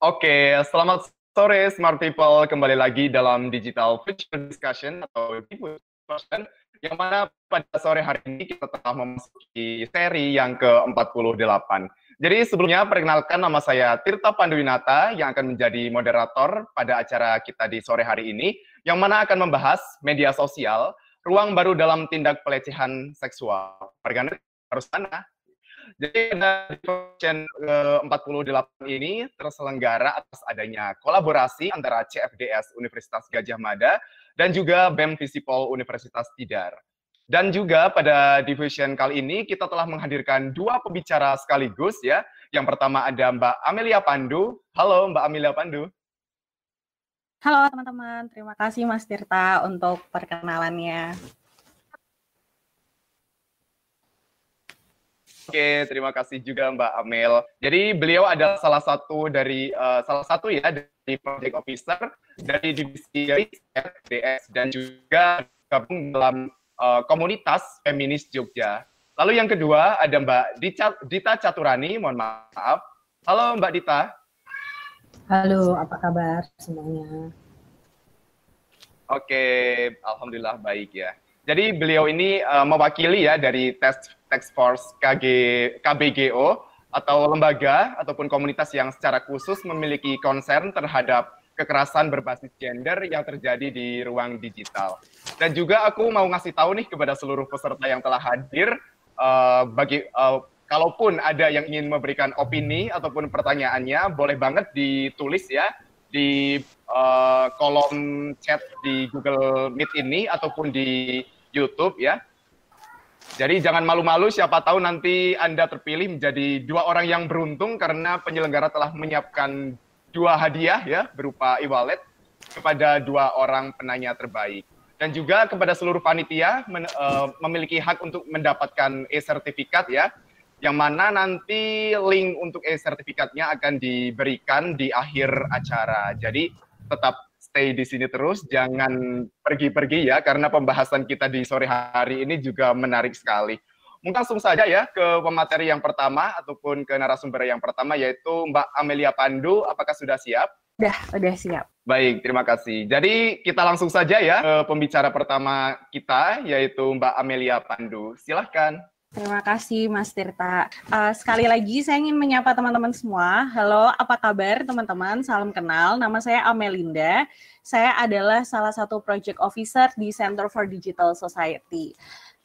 Oke, selamat sore Smart People. Kembali lagi dalam Digital Future Discussion atau discussion yang mana pada sore hari ini kita telah memasuki seri yang ke-48. Jadi sebelumnya perkenalkan nama saya Tirta Panduwinata yang akan menjadi moderator pada acara kita di sore hari ini yang mana akan membahas media sosial, ruang baru dalam tindak pelecehan seksual. Perkenalkan harus sana. Jadi pada Convention ke-48 ini terselenggara atas adanya kolaborasi antara CFDS Universitas Gajah Mada dan juga BEM Visipol Universitas Tidar. Dan juga pada division kali ini kita telah menghadirkan dua pembicara sekaligus ya. Yang pertama ada Mbak Amelia Pandu. Halo Mbak Amelia Pandu. Halo teman-teman, terima kasih Mas Tirta untuk perkenalannya. Oke, terima kasih juga Mbak Amel. Jadi beliau adalah salah satu dari uh, salah satu ya dari project officer dari divisi DS dan juga gabung dalam uh, komunitas feminis Jogja. Lalu yang kedua ada Mbak Dita, Dita Caturani, mohon maaf. Halo Mbak Dita. Halo, apa kabar semuanya? Oke, alhamdulillah baik ya. Jadi beliau ini uh, mewakili ya dari tes Task Force KG, KBGO atau lembaga ataupun komunitas yang secara khusus memiliki concern terhadap kekerasan berbasis gender yang terjadi di ruang digital. Dan juga aku mau ngasih tahu nih kepada seluruh peserta yang telah hadir, uh, bagi uh, kalaupun ada yang ingin memberikan opini ataupun pertanyaannya, boleh banget ditulis ya di uh, kolom chat di Google Meet ini ataupun di YouTube ya. Jadi jangan malu-malu, siapa tahu nanti Anda terpilih menjadi dua orang yang beruntung karena penyelenggara telah menyiapkan dua hadiah ya berupa e-wallet kepada dua orang penanya terbaik. Dan juga kepada seluruh panitia men, uh, memiliki hak untuk mendapatkan e-sertifikat ya, yang mana nanti link untuk e-sertifikatnya akan diberikan di akhir acara. Jadi tetap stay di sini terus, jangan pergi-pergi ya, karena pembahasan kita di sore hari ini juga menarik sekali. Mungkin langsung saja ya ke pemateri yang pertama ataupun ke narasumber yang pertama yaitu Mbak Amelia Pandu. Apakah sudah siap? Udah, udah siap. Baik, terima kasih. Jadi kita langsung saja ya ke pembicara pertama kita yaitu Mbak Amelia Pandu. Silahkan. Terima kasih Mas Tirta. Uh, sekali lagi saya ingin menyapa teman-teman semua. Halo, apa kabar teman-teman? Salam kenal. Nama saya Amelinda. Saya adalah salah satu project officer di Center for Digital Society.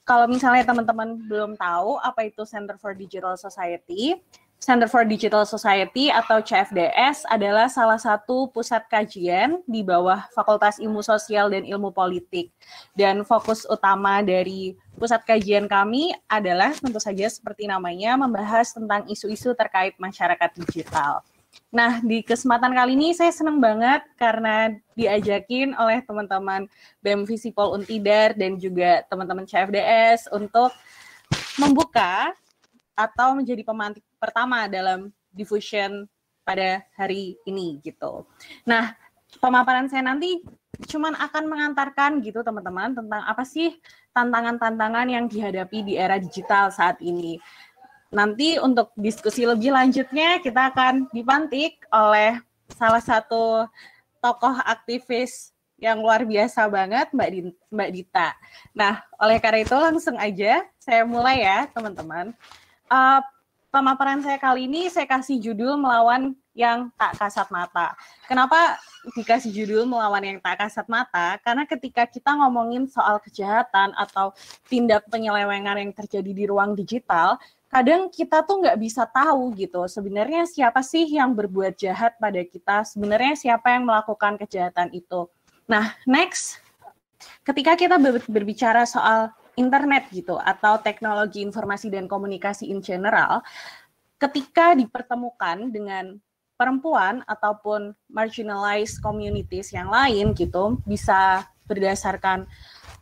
Kalau misalnya teman-teman belum tahu apa itu Center for Digital Society, Center for Digital Society atau CFDS adalah salah satu pusat kajian di bawah Fakultas Ilmu Sosial dan Ilmu Politik. Dan fokus utama dari pusat kajian kami adalah tentu saja seperti namanya membahas tentang isu-isu terkait masyarakat digital. Nah, di kesempatan kali ini saya senang banget karena diajakin oleh teman-teman BEM Visipol Untidar dan juga teman-teman CFDS untuk membuka atau menjadi pemantik pertama dalam diffusion pada hari ini gitu. Nah, pemaparan saya nanti cuman akan mengantarkan gitu teman-teman tentang apa sih tantangan-tantangan yang dihadapi di era digital saat ini. Nanti untuk diskusi lebih lanjutnya kita akan dipantik oleh salah satu tokoh aktivis yang luar biasa banget Mbak Mbak Dita. Nah, oleh karena itu langsung aja saya mulai ya, teman-teman. Uh, pemaparan saya kali ini saya kasih judul melawan yang tak kasat mata. Kenapa dikasih judul melawan yang tak kasat mata? Karena ketika kita ngomongin soal kejahatan atau tindak penyelewengan yang terjadi di ruang digital, kadang kita tuh nggak bisa tahu gitu sebenarnya siapa sih yang berbuat jahat pada kita, sebenarnya siapa yang melakukan kejahatan itu. Nah, next, ketika kita berbicara soal internet gitu atau teknologi informasi dan komunikasi in general ketika dipertemukan dengan perempuan ataupun marginalized communities yang lain gitu bisa berdasarkan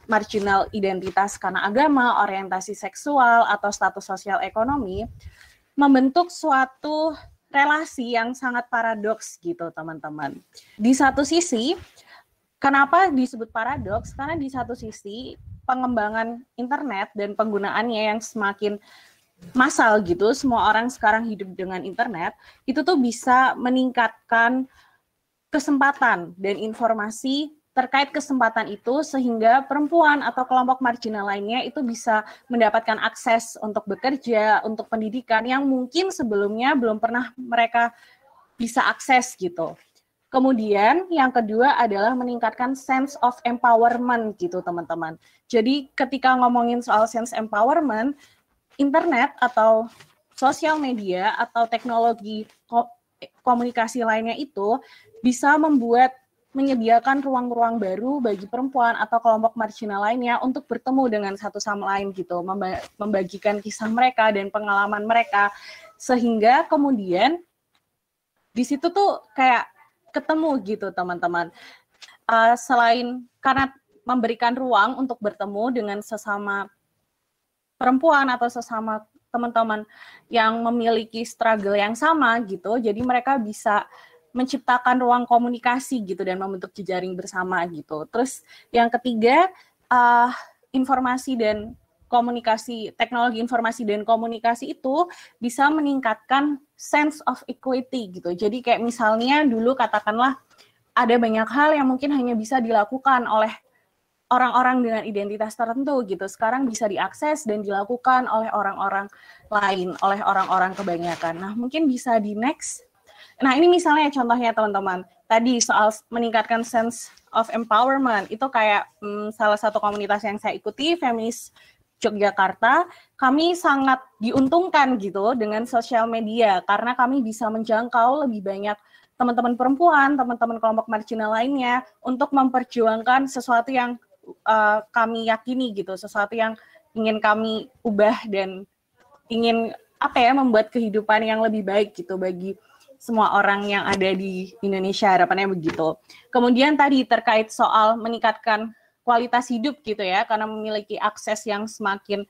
marginal identitas karena agama, orientasi seksual atau status sosial ekonomi membentuk suatu relasi yang sangat paradoks gitu teman-teman. Di satu sisi, kenapa disebut paradoks? Karena di satu sisi pengembangan internet dan penggunaannya yang semakin massal gitu, semua orang sekarang hidup dengan internet, itu tuh bisa meningkatkan kesempatan dan informasi terkait kesempatan itu sehingga perempuan atau kelompok marginal lainnya itu bisa mendapatkan akses untuk bekerja, untuk pendidikan yang mungkin sebelumnya belum pernah mereka bisa akses gitu. Kemudian yang kedua adalah meningkatkan sense of empowerment gitu teman-teman. Jadi ketika ngomongin soal sense empowerment, internet atau sosial media atau teknologi komunikasi lainnya itu bisa membuat menyediakan ruang-ruang baru bagi perempuan atau kelompok marginal lainnya untuk bertemu dengan satu sama lain gitu, membagikan kisah mereka dan pengalaman mereka sehingga kemudian di situ tuh kayak ketemu gitu teman-teman. Uh, selain karena memberikan ruang untuk bertemu dengan sesama perempuan atau sesama teman-teman yang memiliki struggle yang sama gitu, jadi mereka bisa menciptakan ruang komunikasi gitu dan membentuk jejaring bersama gitu. Terus yang ketiga uh, informasi dan komunikasi teknologi informasi dan komunikasi itu bisa meningkatkan sense of equity gitu. Jadi kayak misalnya dulu katakanlah ada banyak hal yang mungkin hanya bisa dilakukan oleh orang-orang dengan identitas tertentu gitu. Sekarang bisa diakses dan dilakukan oleh orang-orang lain, oleh orang-orang kebanyakan. Nah, mungkin bisa di next Nah, ini misalnya contohnya teman-teman. Tadi soal meningkatkan sense of empowerment itu kayak hmm, salah satu komunitas yang saya ikuti, feminis Yogyakarta, kami sangat diuntungkan gitu dengan sosial media karena kami bisa menjangkau lebih banyak teman-teman perempuan, teman-teman kelompok marginal lainnya untuk memperjuangkan sesuatu yang uh, kami yakini gitu, sesuatu yang ingin kami ubah dan ingin apa ya membuat kehidupan yang lebih baik gitu bagi semua orang yang ada di Indonesia harapannya begitu. Kemudian tadi terkait soal meningkatkan kualitas hidup gitu ya karena memiliki akses yang semakin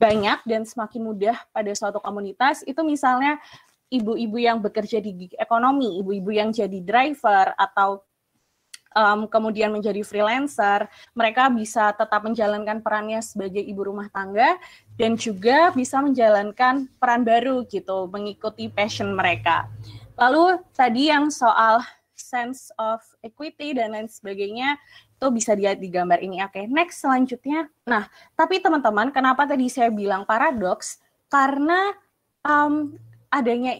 banyak dan semakin mudah pada suatu komunitas itu misalnya ibu-ibu yang bekerja di gig ekonomi, ibu-ibu yang jadi driver atau um, kemudian menjadi freelancer, mereka bisa tetap menjalankan perannya sebagai ibu rumah tangga dan juga bisa menjalankan peran baru gitu, mengikuti passion mereka. Lalu tadi yang soal sense of equity dan lain sebagainya itu bisa dilihat di gambar ini. Oke, okay, next selanjutnya. Nah, tapi teman-teman, kenapa tadi saya bilang paradoks? Karena um, adanya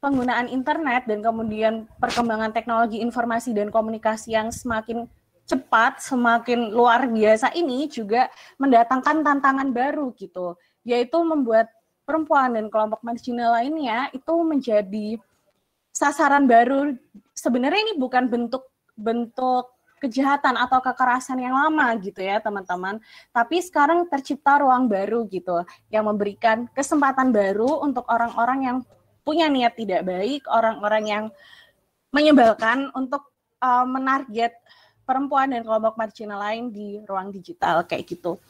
penggunaan internet dan kemudian perkembangan teknologi informasi dan komunikasi yang semakin cepat, semakin luar biasa ini juga mendatangkan tantangan baru gitu, yaitu membuat perempuan dan kelompok marginal lainnya itu menjadi sasaran baru. Sebenarnya ini bukan bentuk bentuk kejahatan atau kekerasan yang lama gitu ya teman-teman. Tapi sekarang tercipta ruang baru gitu yang memberikan kesempatan baru untuk orang-orang yang punya niat tidak baik, orang-orang yang menyebalkan untuk uh, menarget perempuan dan kelompok marginal lain di ruang digital kayak gitu.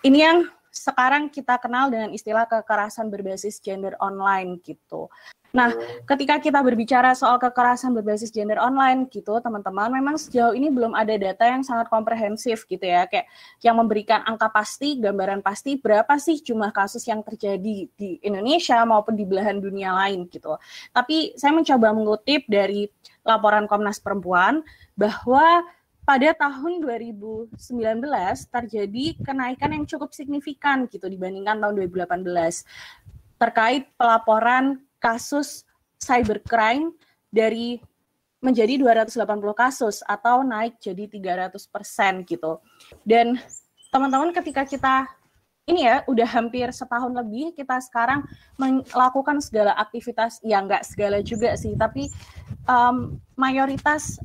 Ini yang sekarang kita kenal dengan istilah kekerasan berbasis gender online gitu. Nah, ketika kita berbicara soal kekerasan berbasis gender online gitu, teman-teman, memang sejauh ini belum ada data yang sangat komprehensif gitu ya, kayak yang memberikan angka pasti, gambaran pasti berapa sih jumlah kasus yang terjadi di Indonesia maupun di belahan dunia lain gitu. Tapi saya mencoba mengutip dari laporan Komnas Perempuan bahwa pada tahun 2019 terjadi kenaikan yang cukup signifikan gitu dibandingkan tahun 2018 terkait pelaporan kasus cybercrime dari menjadi 280 kasus atau naik jadi 300 persen gitu. Dan teman-teman ketika kita ini ya udah hampir setahun lebih kita sekarang melakukan segala aktivitas ya nggak segala juga sih tapi um, mayoritas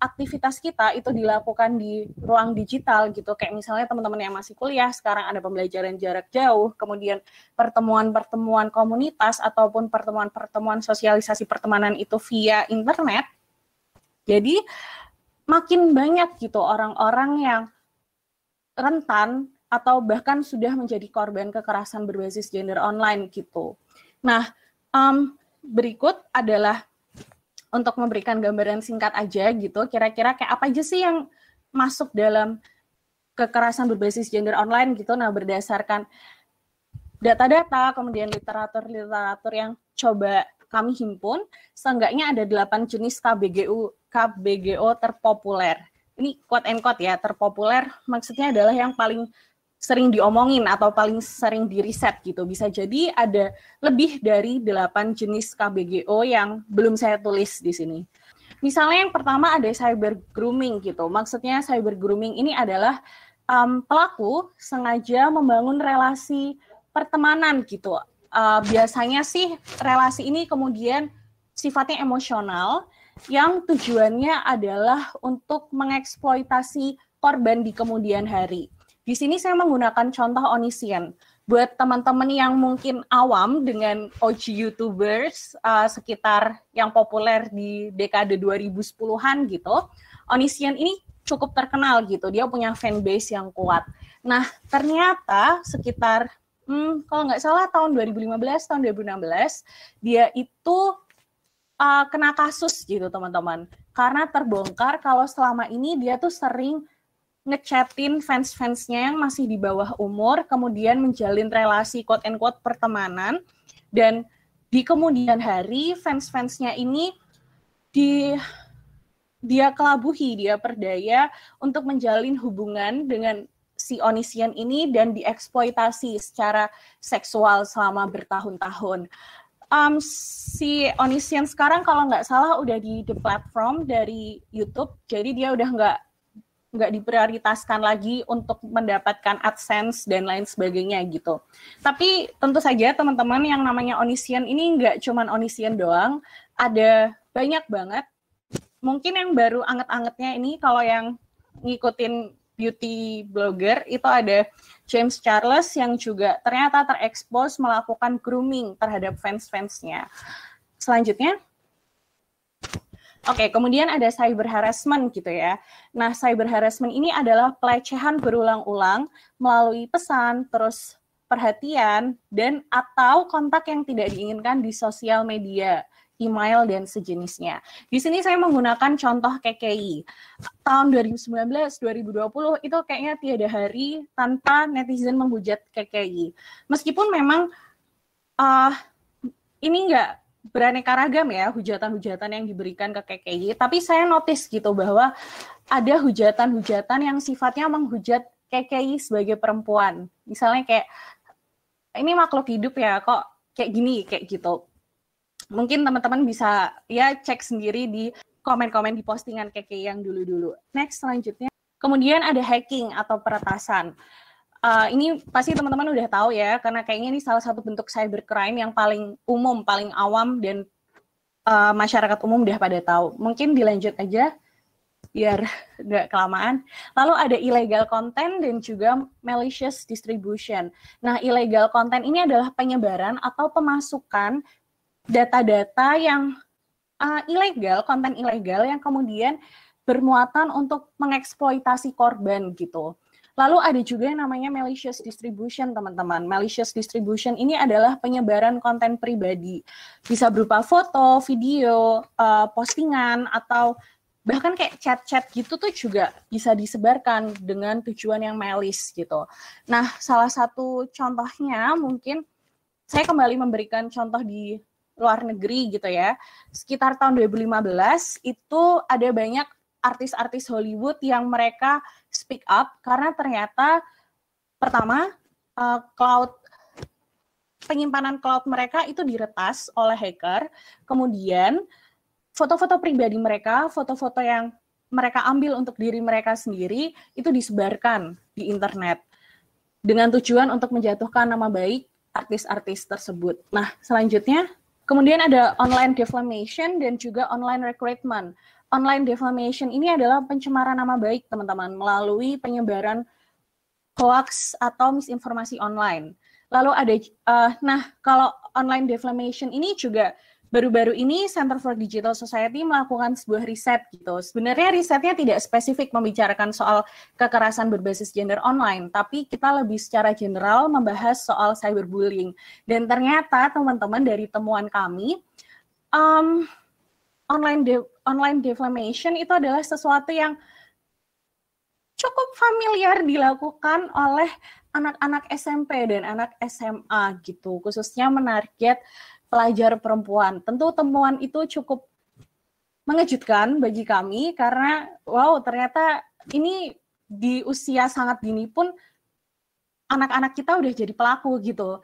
aktivitas kita itu dilakukan di ruang digital gitu. Kayak misalnya teman-teman yang masih kuliah sekarang ada pembelajaran jarak jauh kemudian pertemuan-pertemuan komunitas ataupun pertemuan-pertemuan sosialisasi pertemanan itu via internet. Jadi makin banyak gitu orang-orang yang rentan atau bahkan sudah menjadi korban kekerasan berbasis gender online gitu. Nah um, berikut adalah untuk memberikan gambaran singkat aja gitu, kira-kira kayak apa aja sih yang masuk dalam kekerasan berbasis gender online gitu. Nah, berdasarkan data-data, kemudian literatur-literatur yang coba kami himpun, seenggaknya ada delapan jenis KBGU KBGO terpopuler. Ini quote and quote ya, terpopuler maksudnya adalah yang paling sering diomongin atau paling sering diriset gitu. Bisa jadi ada lebih dari delapan jenis KBGO yang belum saya tulis di sini. Misalnya yang pertama ada cyber grooming gitu. Maksudnya cyber grooming ini adalah um, pelaku sengaja membangun relasi pertemanan gitu. Uh, biasanya sih relasi ini kemudian sifatnya emosional yang tujuannya adalah untuk mengeksploitasi korban di kemudian hari. Di sini saya menggunakan contoh Onision buat teman-teman yang mungkin awam dengan OG YouTubers uh, sekitar yang populer di dekade 2010-an gitu, Onision ini cukup terkenal gitu. Dia punya fanbase yang kuat. Nah, ternyata sekitar hmm, kalau nggak salah tahun 2015, tahun 2016, dia itu uh, kena kasus gitu teman-teman. Karena terbongkar kalau selama ini dia tuh sering ngechatin fans-fansnya yang masih di bawah umur, kemudian menjalin relasi quote and quote pertemanan, dan di kemudian hari fans-fansnya ini di dia kelabuhi, dia perdaya untuk menjalin hubungan dengan si Onisian ini dan dieksploitasi secara seksual selama bertahun-tahun. Um, si Onisian sekarang kalau nggak salah udah di the platform dari YouTube, jadi dia udah nggak nggak diprioritaskan lagi untuk mendapatkan AdSense dan lain sebagainya gitu. Tapi tentu saja teman-teman yang namanya Onisian ini nggak cuman Onisian doang, ada banyak banget. Mungkin yang baru anget-angetnya ini kalau yang ngikutin beauty blogger itu ada James Charles yang juga ternyata terekspos melakukan grooming terhadap fans-fansnya. Selanjutnya, Oke, kemudian ada cyber harassment gitu ya. Nah, cyber harassment ini adalah pelecehan berulang-ulang melalui pesan, terus perhatian, dan atau kontak yang tidak diinginkan di sosial media, email, dan sejenisnya. Di sini saya menggunakan contoh KKI. Tahun 2019, 2020 itu kayaknya tiada hari tanpa netizen menghujat KKI. Meskipun memang uh, ini enggak beraneka ragam ya hujatan-hujatan yang diberikan ke KKI. Tapi saya notice gitu bahwa ada hujatan-hujatan yang sifatnya menghujat KKI sebagai perempuan. Misalnya kayak ini makhluk hidup ya kok kayak gini kayak gitu. Mungkin teman-teman bisa ya cek sendiri di komen-komen di postingan KKI yang dulu-dulu. Next selanjutnya. Kemudian ada hacking atau peretasan uh, ini pasti teman-teman udah tahu ya, karena kayaknya ini salah satu bentuk cybercrime yang paling umum, paling awam dan uh, masyarakat umum udah pada tahu. Mungkin dilanjut aja biar nggak kelamaan. Lalu ada illegal content dan juga malicious distribution. Nah, illegal content ini adalah penyebaran atau pemasukan data-data yang uh, ilegal, konten ilegal yang kemudian bermuatan untuk mengeksploitasi korban gitu. Lalu ada juga yang namanya malicious distribution, teman-teman. Malicious distribution ini adalah penyebaran konten pribadi. Bisa berupa foto, video, uh, postingan, atau bahkan kayak chat-chat gitu tuh juga bisa disebarkan dengan tujuan yang malis gitu. Nah, salah satu contohnya mungkin saya kembali memberikan contoh di luar negeri gitu ya. Sekitar tahun 2015 itu ada banyak artis-artis Hollywood yang mereka speak up karena ternyata pertama uh, cloud penyimpanan cloud mereka itu diretas oleh hacker. Kemudian foto-foto pribadi mereka, foto-foto yang mereka ambil untuk diri mereka sendiri itu disebarkan di internet dengan tujuan untuk menjatuhkan nama baik artis-artis tersebut. Nah, selanjutnya kemudian ada online defamation dan juga online recruitment online defamation ini adalah pencemaran nama baik teman-teman melalui penyebaran hoax atau misinformasi online. Lalu ada, uh, nah kalau online defamation ini juga baru-baru ini Center for Digital Society melakukan sebuah riset gitu. Sebenarnya risetnya tidak spesifik membicarakan soal kekerasan berbasis gender online, tapi kita lebih secara general membahas soal cyberbullying. Dan ternyata teman-teman dari temuan kami, um, online de online defamation itu adalah sesuatu yang cukup familiar dilakukan oleh anak-anak SMP dan anak SMA gitu, khususnya menarget pelajar perempuan. Tentu temuan itu cukup mengejutkan bagi kami karena wow ternyata ini di usia sangat dini pun anak-anak kita udah jadi pelaku gitu.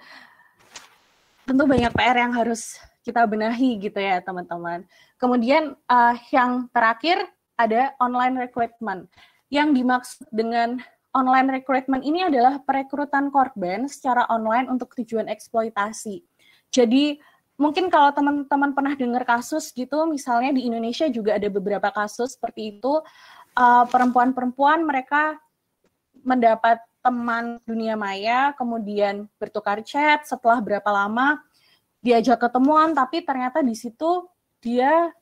Tentu banyak PR yang harus kita benahi gitu ya teman-teman. Kemudian uh, yang terakhir ada online recruitment. Yang dimaksud dengan online recruitment ini adalah perekrutan korban secara online untuk tujuan eksploitasi. Jadi mungkin kalau teman-teman pernah dengar kasus gitu, misalnya di Indonesia juga ada beberapa kasus seperti itu, perempuan perempuan-perempuan mereka mendapat teman dunia maya, kemudian bertukar chat, setelah berapa lama diajak ketemuan, tapi ternyata di situ dia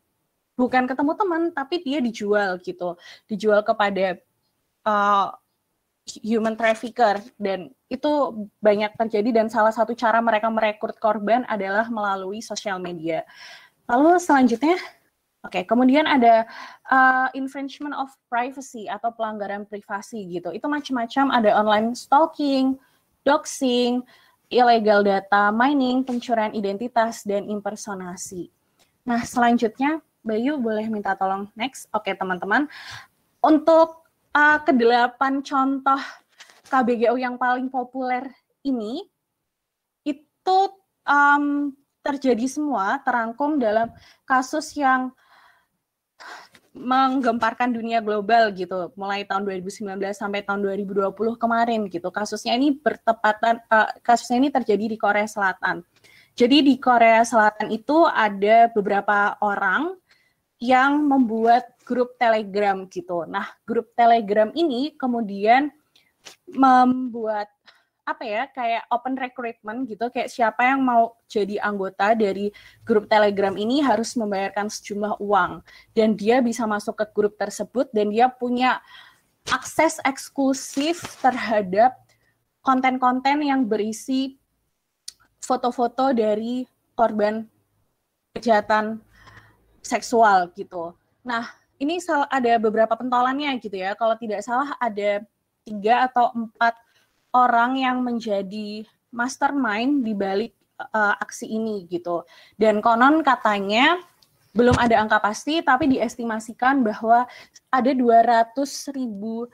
bukan ketemu teman, tapi dia dijual gitu, dijual kepada uh, human trafficker dan itu banyak terjadi dan salah satu cara mereka merekrut korban adalah melalui sosial media. Lalu selanjutnya, oke, okay, kemudian ada uh, infringement of privacy atau pelanggaran privasi gitu. Itu macam-macam, ada online stalking, doxing, illegal data mining, pencurian identitas dan impersonasi. Nah, selanjutnya Bayu boleh minta tolong next. Oke, teman-teman. Untuk uh, kedelapan contoh KBGO yang paling populer ini itu um, terjadi semua terangkum dalam kasus yang menggemparkan dunia global gitu mulai tahun 2019 sampai tahun 2020 kemarin gitu kasusnya ini bertepatan uh, kasusnya ini terjadi di Korea Selatan jadi di Korea Selatan itu ada beberapa orang yang membuat grup Telegram gitu. Nah, grup Telegram ini kemudian membuat apa ya kayak open recruitment gitu kayak siapa yang mau jadi anggota dari grup Telegram ini harus membayarkan sejumlah uang dan dia bisa masuk ke grup tersebut dan dia punya akses eksklusif terhadap konten-konten yang berisi foto-foto dari korban kejahatan seksual gitu. Nah, ini ada beberapa pentolannya gitu ya. Kalau tidak salah ada tiga atau empat orang yang menjadi mastermind di balik uh, aksi ini gitu. Dan konon katanya belum ada angka pasti, tapi diestimasikan bahwa ada 200 ribu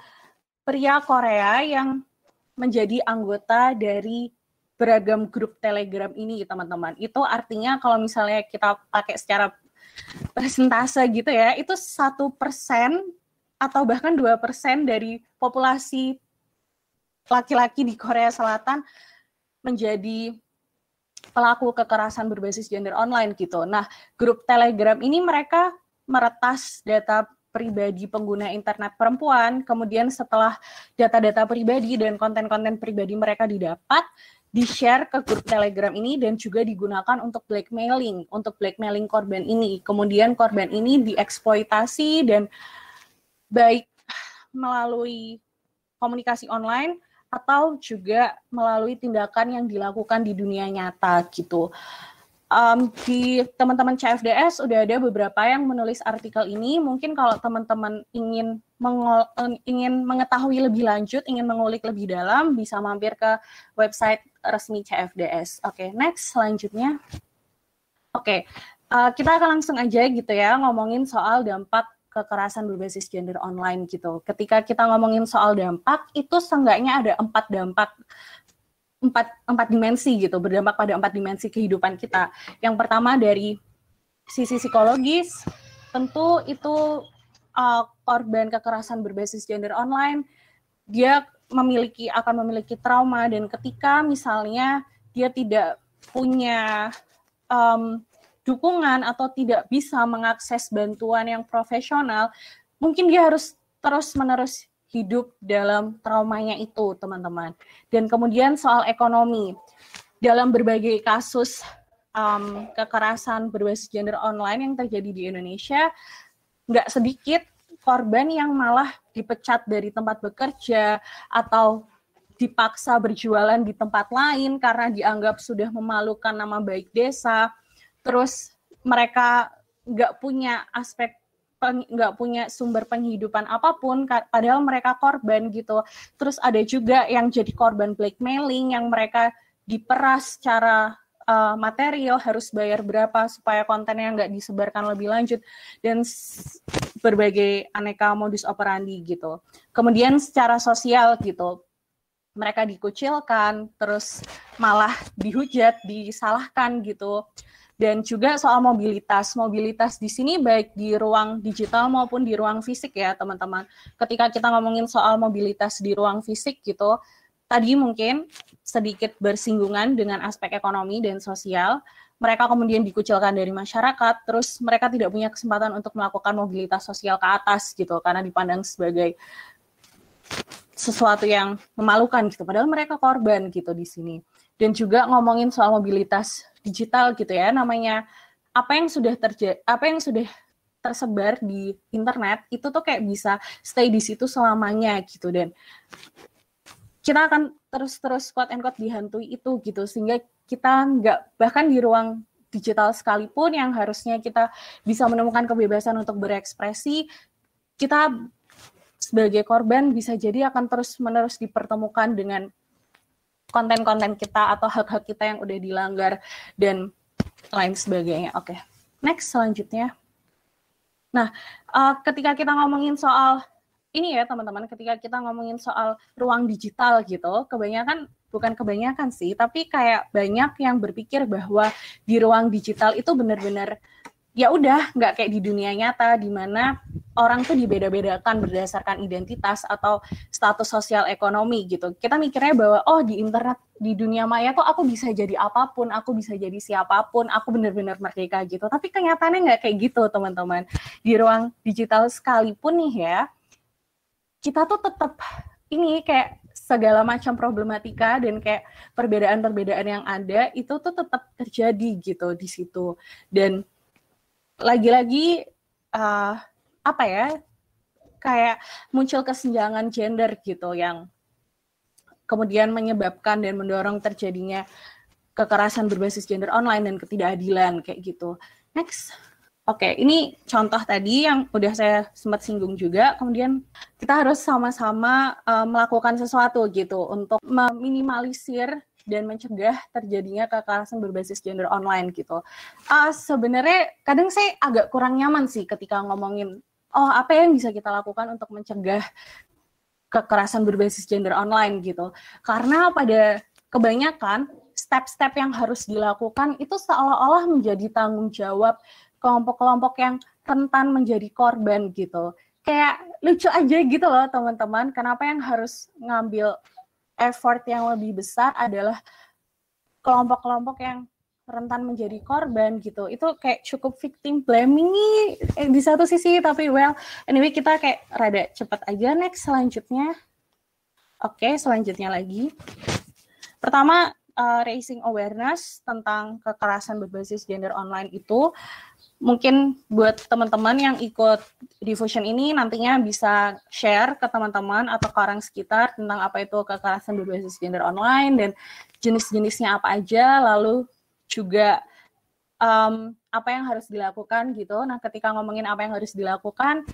pria Korea yang menjadi anggota dari beragam grup Telegram ini, teman-teman. Itu artinya kalau misalnya kita pakai secara persentase gitu ya, itu satu persen atau bahkan dua persen dari populasi laki-laki di Korea Selatan menjadi pelaku kekerasan berbasis gender online gitu. Nah, grup Telegram ini mereka meretas data pribadi pengguna internet perempuan, kemudian setelah data-data pribadi dan konten-konten pribadi mereka didapat, di-share ke grup Telegram ini dan juga digunakan untuk blackmailing, untuk blackmailing korban ini. Kemudian korban ini dieksploitasi dan baik melalui komunikasi online atau juga melalui tindakan yang dilakukan di dunia nyata gitu um, di teman-teman CFDS udah ada beberapa yang menulis artikel ini. Mungkin kalau teman-teman ingin ingin mengetahui lebih lanjut, ingin mengulik lebih dalam, bisa mampir ke website resmi CFDS. Oke, okay, next selanjutnya. Oke, okay, uh, kita akan langsung aja gitu ya ngomongin soal dampak kekerasan berbasis gender online gitu. Ketika kita ngomongin soal dampak, itu seenggaknya ada empat dampak empat empat dimensi gitu berdampak pada empat dimensi kehidupan kita. Yang pertama dari sisi psikologis, tentu itu uh, korban kekerasan berbasis gender online dia memiliki akan memiliki trauma dan ketika misalnya dia tidak punya um, dukungan atau tidak bisa mengakses bantuan yang profesional, mungkin dia harus terus menerus hidup dalam traumanya itu, teman-teman. Dan kemudian soal ekonomi, dalam berbagai kasus um, kekerasan berbasis gender online yang terjadi di Indonesia, nggak sedikit korban yang malah dipecat dari tempat bekerja atau dipaksa berjualan di tempat lain karena dianggap sudah memalukan nama baik desa. Terus mereka nggak punya aspek nggak punya sumber penghidupan apa pun padahal mereka korban gitu terus ada juga yang jadi korban blackmailing yang mereka diperas secara uh, material harus bayar berapa supaya kontennya nggak disebarkan lebih lanjut dan berbagai aneka modus operandi gitu kemudian secara sosial gitu mereka dikucilkan terus malah dihujat disalahkan gitu dan juga soal mobilitas. Mobilitas di sini baik di ruang digital maupun di ruang fisik ya, teman-teman. Ketika kita ngomongin soal mobilitas di ruang fisik gitu, tadi mungkin sedikit bersinggungan dengan aspek ekonomi dan sosial. Mereka kemudian dikucilkan dari masyarakat, terus mereka tidak punya kesempatan untuk melakukan mobilitas sosial ke atas gitu, karena dipandang sebagai sesuatu yang memalukan gitu. Padahal mereka korban gitu di sini. Dan juga ngomongin soal mobilitas digital gitu ya namanya apa yang sudah terjadi apa yang sudah tersebar di internet itu tuh kayak bisa stay di situ selamanya gitu dan kita akan terus-terus quote and quote dihantui itu gitu sehingga kita nggak bahkan di ruang digital sekalipun yang harusnya kita bisa menemukan kebebasan untuk berekspresi kita sebagai korban bisa jadi akan terus-menerus dipertemukan dengan konten-konten kita atau hak-hak kita yang udah dilanggar dan lain sebagainya. Oke, okay. next selanjutnya. Nah, uh, ketika kita ngomongin soal ini ya teman-teman, ketika kita ngomongin soal ruang digital gitu, kebanyakan bukan kebanyakan sih, tapi kayak banyak yang berpikir bahwa di ruang digital itu benar-benar ya udah nggak kayak di dunia nyata di mana orang tuh dibeda-bedakan berdasarkan identitas atau status sosial ekonomi gitu. Kita mikirnya bahwa oh di internet di dunia maya tuh aku bisa jadi apa pun, aku bisa jadi siapa pun, aku benar-benar merdeka gitu. Tapi kenyataannya nggak kayak gitu teman-teman. Di ruang digital sekalipun nih ya, kita tuh tetap ini kayak segala macam problematika dan kayak perbedaan-perbedaan yang ada itu tuh tetap terjadi gitu di situ dan lagi-lagi uh, apa ya kayak muncul kesenjangan gender gitu yang kemudian menyebabkan dan mendorong terjadinya kekerasan berbasis gender online dan ketidakadilan kayak gitu. Next. Oke, ini contoh tadi yang udah saya sempat singgung juga. Kemudian kita harus sama-sama uh, melakukan sesuatu gitu untuk meminimalisir dan mencegah terjadinya kekerasan berbasis gender online gitu. Uh, Sebenarnya kadang saya agak kurang nyaman sih ketika ngomongin oh apa yang bisa kita lakukan untuk mencegah kekerasan berbasis gender online gitu. Karena pada kebanyakan step-step yang harus dilakukan itu seolah-olah menjadi tanggung jawab kelompok-kelompok yang rentan menjadi korban gitu. Kayak lucu aja gitu loh teman-teman, kenapa yang harus ngambil effort yang lebih besar adalah kelompok-kelompok yang rentan menjadi korban gitu. Itu kayak cukup victim blaming nih eh, di satu sisi tapi well anyway kita kayak rada cepat aja next selanjutnya. Oke, okay, selanjutnya lagi. Pertama uh, raising awareness tentang kekerasan berbasis gender online itu mungkin buat teman-teman yang ikut diffusion ini nantinya bisa share ke teman-teman atau ke orang sekitar tentang apa itu kekerasan berbasis gender online dan jenis-jenisnya apa aja, lalu juga um, apa yang harus dilakukan gitu. Nah, ketika ngomongin apa yang harus dilakukan,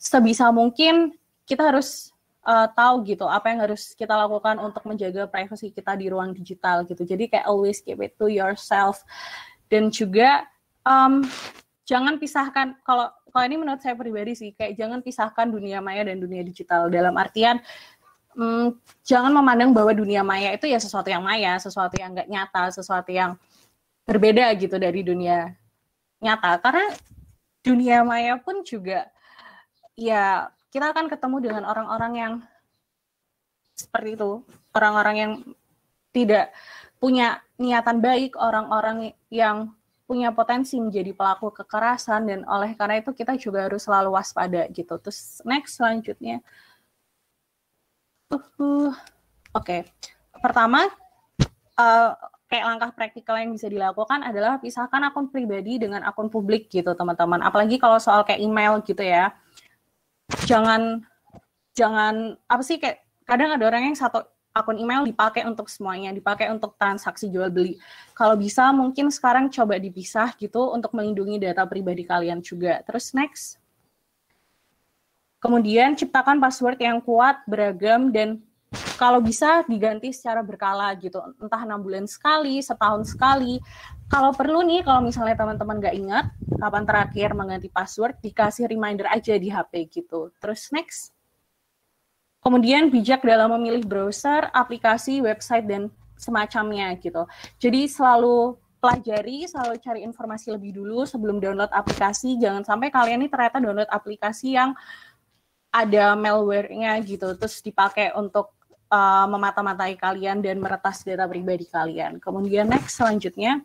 sebisa mungkin kita harus uh, tahu gitu apa yang harus kita lakukan untuk menjaga privasi kita di ruang digital gitu. Jadi kayak always keep it to yourself dan juga um, jangan pisahkan kalau kalau ini menurut saya pribadi sih kayak jangan pisahkan dunia maya dan dunia digital dalam artian um, jangan memandang bahwa dunia maya itu ya sesuatu yang maya, sesuatu yang nggak nyata, sesuatu yang berbeda gitu dari dunia nyata. Karena dunia maya pun juga ya kita akan ketemu dengan orang-orang yang seperti itu, orang-orang yang tidak punya niatan baik, orang-orang yang punya potensi menjadi pelaku kekerasan dan oleh karena itu kita juga harus selalu waspada gitu. Terus next selanjutnya. Uh. Oke, okay. pertama uh, kayak langkah praktikal yang bisa dilakukan adalah pisahkan akun pribadi dengan akun publik gitu teman-teman. Apalagi kalau soal kayak email gitu ya. Jangan jangan apa sih kayak kadang ada orang yang satu akun email dipakai untuk semuanya, dipakai untuk transaksi jual beli. Kalau bisa mungkin sekarang coba dipisah gitu untuk melindungi data pribadi kalian juga. Terus next. Kemudian ciptakan password yang kuat, beragam, dan kalau bisa diganti secara berkala gitu, entah enam bulan sekali, setahun sekali. Kalau perlu nih, kalau misalnya teman-teman nggak ingat kapan terakhir mengganti password, dikasih reminder aja di HP gitu. Terus next. Kemudian bijak dalam memilih browser, aplikasi, website, dan semacamnya gitu. Jadi selalu pelajari, selalu cari informasi lebih dulu sebelum download aplikasi. Jangan sampai kalian ini ternyata download aplikasi yang ada malware-nya gitu, terus dipakai untuk uh, memata-matai kalian dan meretas data pribadi kalian. Kemudian next selanjutnya,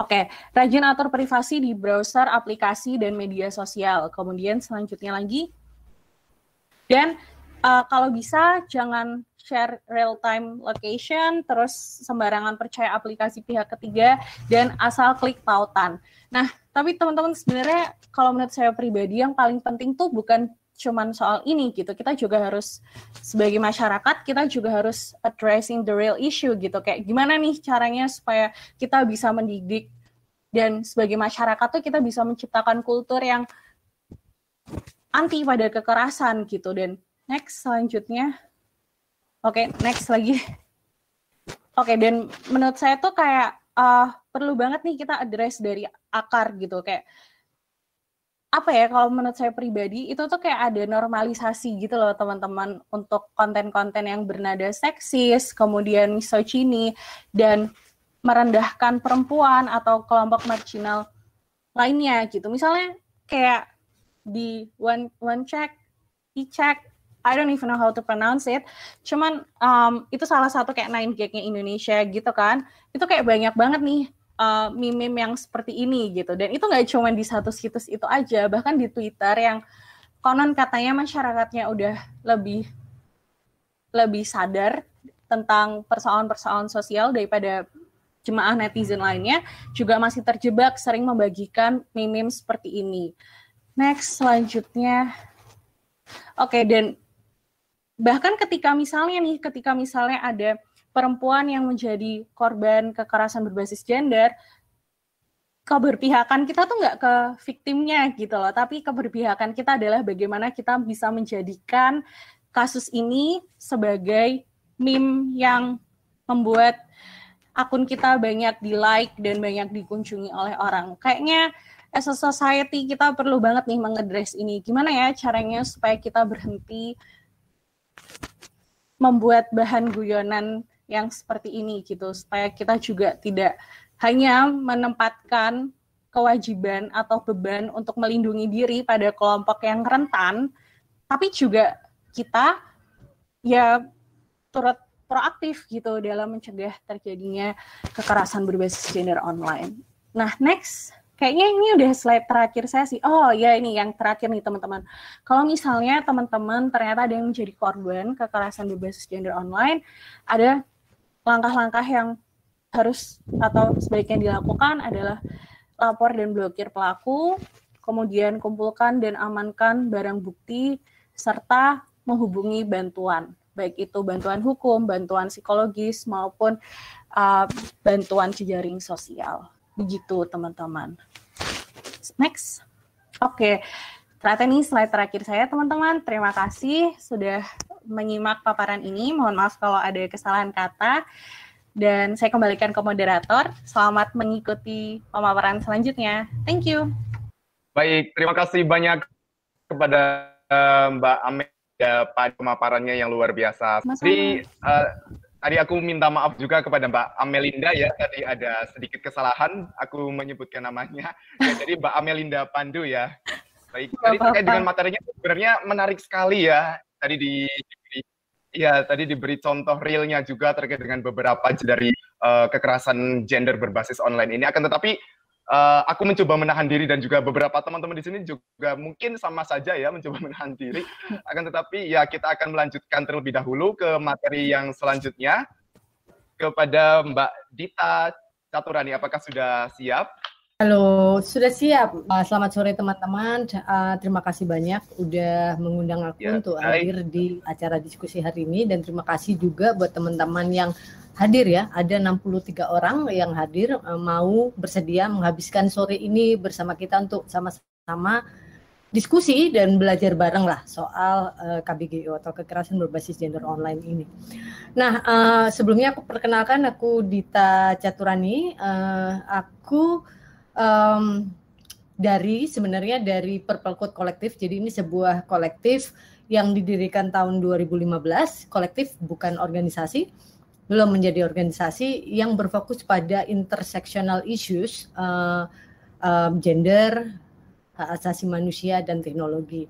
oke, okay, rajin atur privasi di browser, aplikasi, dan media sosial. Kemudian selanjutnya lagi, dan uh, kalau bisa jangan share real time location, terus sembarangan percaya aplikasi pihak ketiga, dan asal klik tautan. Nah, tapi teman-teman sebenarnya kalau menurut saya pribadi yang paling penting tuh bukan cuman soal ini gitu. Kita juga harus sebagai masyarakat kita juga harus addressing the real issue gitu. Kayak gimana nih caranya supaya kita bisa mendidik dan sebagai masyarakat tuh kita bisa menciptakan kultur yang anti pada kekerasan gitu. Dan next selanjutnya oke okay, next lagi. Oke okay, dan menurut saya tuh kayak uh, perlu banget nih kita address dari akar gitu. Kayak apa ya kalau menurut saya pribadi itu tuh kayak ada normalisasi gitu loh teman-teman untuk konten-konten yang bernada seksis, kemudian misogyni dan merendahkan perempuan atau kelompok marginal lainnya gitu. Misalnya kayak di one one check, e check, I don't even know how to pronounce it. Cuman um, itu salah satu kayak nine gagnya Indonesia gitu kan. Itu kayak banyak banget nih uh, meme yang seperti ini gitu. Dan itu nggak cuma di satu situs itu aja, bahkan di Twitter yang konon katanya masyarakatnya udah lebih lebih sadar tentang persoalan-persoalan sosial daripada jemaah netizen lainnya juga masih terjebak sering membagikan meme seperti ini. Next selanjutnya. Oke, okay, dan bahkan ketika misalnya nih, ketika misalnya ada perempuan yang menjadi korban kekerasan berbasis gender, keberpihakan kita tuh nggak ke victimnya gitu loh, tapi keberpihakan kita adalah bagaimana kita bisa menjadikan kasus ini sebagai meme yang membuat akun kita banyak di like dan banyak dikunjungi oleh orang. Kayaknya as a society kita perlu banget nih mengedres ini. Gimana ya caranya supaya kita berhenti membuat bahan guyonan yang seperti ini gitu supaya kita juga tidak hanya menempatkan kewajiban atau beban untuk melindungi diri pada kelompok yang rentan tapi juga kita ya turut proaktif gitu dalam mencegah terjadinya kekerasan berbasis gender online. Nah, next kayaknya ini udah slide terakhir saya sih. Oh ya ini yang terakhir nih teman-teman. Kalau misalnya teman-teman ternyata ada yang menjadi korban kekerasan berbasis gender online, ada langkah-langkah yang harus atau sebaiknya dilakukan adalah lapor dan blokir pelaku, kemudian kumpulkan dan amankan barang bukti, serta menghubungi bantuan, baik itu bantuan hukum, bantuan psikologis, maupun uh, bantuan jejaring sosial. Begitu teman-teman. Next. Oke, okay. ternyata ini slide terakhir saya teman-teman. Terima kasih sudah menyimak paparan ini. Mohon maaf kalau ada kesalahan kata. Dan saya kembalikan ke moderator. Selamat mengikuti pemaparan selanjutnya. Thank you. Baik, terima kasih banyak kepada uh, Mbak Ame pada pemaparannya yang luar biasa. Jadi uh, tadi aku minta maaf juga kepada Mbak Amelinda ya. Tadi ada sedikit kesalahan, aku menyebutkan namanya. Ya, jadi Mbak Amelinda Pandu ya. Baik, jadi terkait dengan materinya sebenarnya menarik sekali ya tadi di, di ya tadi diberi contoh realnya juga terkait dengan beberapa dari uh, kekerasan gender berbasis online ini akan tetapi uh, aku mencoba menahan diri dan juga beberapa teman-teman di sini juga mungkin sama saja ya mencoba menahan diri akan tetapi ya kita akan melanjutkan terlebih dahulu ke materi yang selanjutnya kepada Mbak Dita Caturani apakah sudah siap? Halo, sudah siap. Uh, selamat sore teman-teman. Uh, terima kasih banyak udah mengundang aku ya, untuk hadir di acara diskusi hari ini dan terima kasih juga buat teman-teman yang hadir ya. Ada 63 orang yang hadir uh, mau bersedia menghabiskan sore ini bersama kita untuk sama-sama diskusi dan belajar bareng lah soal uh, eh, KBGO atau kekerasan berbasis gender online ini. Nah, uh, sebelumnya aku perkenalkan aku Dita Caturani. Uh, aku um, dari sebenarnya dari Purple Code Kolektif. Jadi ini sebuah kolektif yang didirikan tahun 2015. Kolektif bukan organisasi, belum menjadi organisasi yang berfokus pada intersectional issues uh, uh, gender, hak asasi manusia dan teknologi.